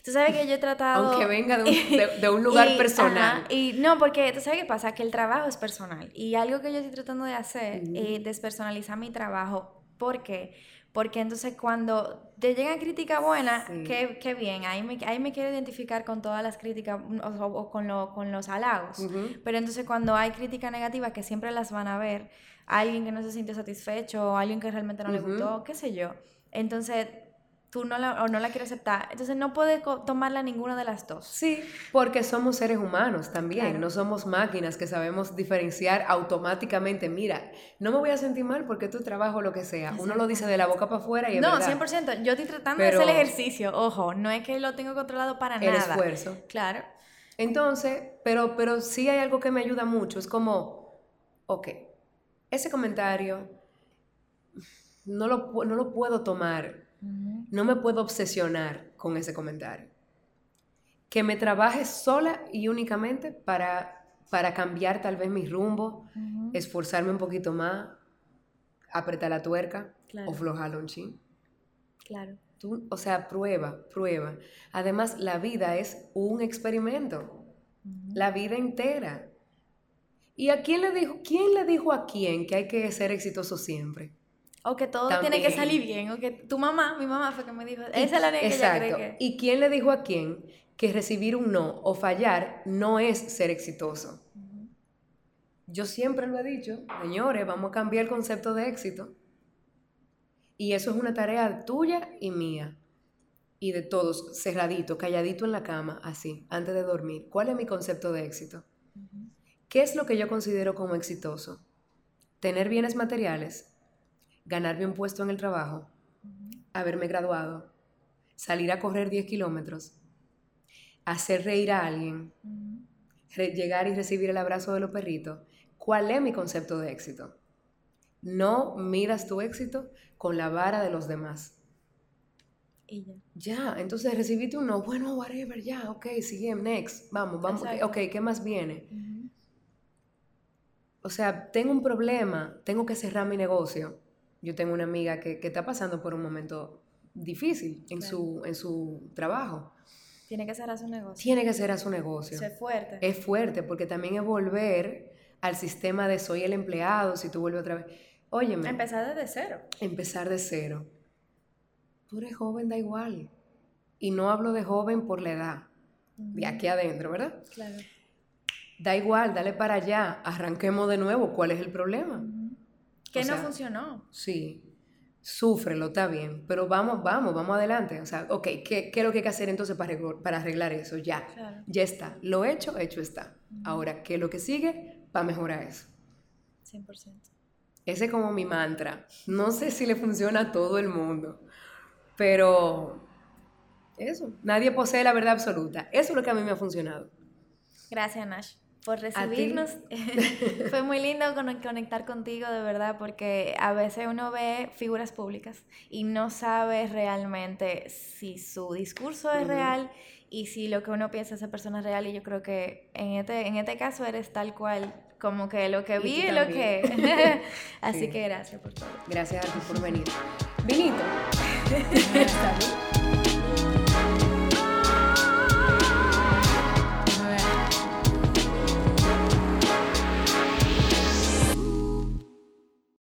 Tú sabes que yo he tratado... Aunque venga de un, lugar personal. y no, porque tú sabes qué pasa, que el trabajo es personal. Y algo que yo estoy tratando de hacer es despersonalizar mi trabajo. ¿Por qué? Porque entonces cuando te llega crítica buena, qué, bien, ahí me, ahí me quiero identificar con todas las críticas o, con, lo, con, los halagos. Pero entonces cuando hay crítica negativa, que siempre las van a ver, alguien que no se sintió satisfecho, o alguien que realmente no le gustó, qué sé yo. Entonces tú no la, o no la quieres aceptar. Entonces no puedes tomarla ninguna de las dos. Sí, porque somos seres humanos también, no somos máquinas que sabemos diferenciar automáticamente. Mira, no me voy a sentir mal porque tu trabajo lo que sea. Uno lo dice de la boca para afuera y es No, 100%. Yo estoy tratando de hacer el ejercicio, ojo, no es que lo tengo controlado para nada. El esfuerzo. Claro. Entonces, pero, pero sí hay algo que me ayuda mucho, es como, ok, ese comentario no lo, no lo puedo tomar no me puedo obsesionar con ese comentario. Que me trabaje sola y únicamente para, para cambiar tal vez mi rumbo, esforzarme un poquito más, apretar la tuerca o flojar un chin. Claro. Tú, o sea, prueba, prueba. Además, la vida es un experimento. La vida entera. ¿Y a quién le dijo, quién le dijo a quién que hay que ser exitoso siempre? O que todo tiene que salir bien. O que tu mamá, mi mamá fue que me dijo. Esa es la que ella cree que. ¿Y quién le dijo a quién que recibir un no o fallar no es ser exitoso? Yo siempre lo he dicho, señores, vamos a cambiar el concepto de éxito. Y eso es una tarea tuya y mía. Y de todos, cerradito, calladito en la cama, así, antes de dormir. ¿Cuál es mi concepto de éxito? ¿Qué es lo que yo considero como exitoso? Tener bienes materiales, ganarme un puesto en el trabajo, haberme graduado, salir a correr 10 kilómetros, hacer reír a alguien, llegar y recibir el abrazo de los perritos. ¿Cuál es mi concepto de éxito? No miras tu éxito con la vara de los demás. Y ya. Ya, entonces recibiste uno, bueno, whatever, ya, ok, sigue, next, vamos, vamos, ok, ¿qué más viene? O sea, tengo un problema, tengo que cerrar mi negocio yo tengo una amiga que, está pasando por un momento difícil en, su, en su trabajo. Tiene que ser a su negocio. Tiene que ser a su negocio. Es fuerte. Es fuerte porque también es volver al sistema de soy el empleado, si tú vuelves otra vez. Óyeme. Empezar desde cero. Empezar de cero. Tú eres joven, da igual. Y no hablo de joven por la edad, de aquí adentro, ¿verdad? Claro. Da igual, dale para allá, arranquemos de nuevo. ¿Cuál es el problema? Que no funcionó. Sí, súfrelo, está bien, pero vamos, vamos, vamos adelante. O sea, ok, ¿qué, qué es lo que hay que hacer entonces para, para arreglar eso? Ya, ya está. Lo hecho, hecho está. Ahora, ¿qué es lo que sigue para mejorar eso? 100%. Ese es como mi mantra. No sé si le funciona a todo el mundo, pero eso, nadie posee la verdad absoluta. Eso es lo que a mí me ha funcionado. Gracias, Nash por recibirnos. Fue muy lindo conectar contigo, de verdad, porque a veces uno ve figuras públicas y no sabe realmente si su discurso es real y si lo que uno piensa esa persona es real. Y yo creo que en este, en este caso eres tal cual, como que lo que vi es lo que... Así que gracias por todo. Gracias a ti por venir. Vinito.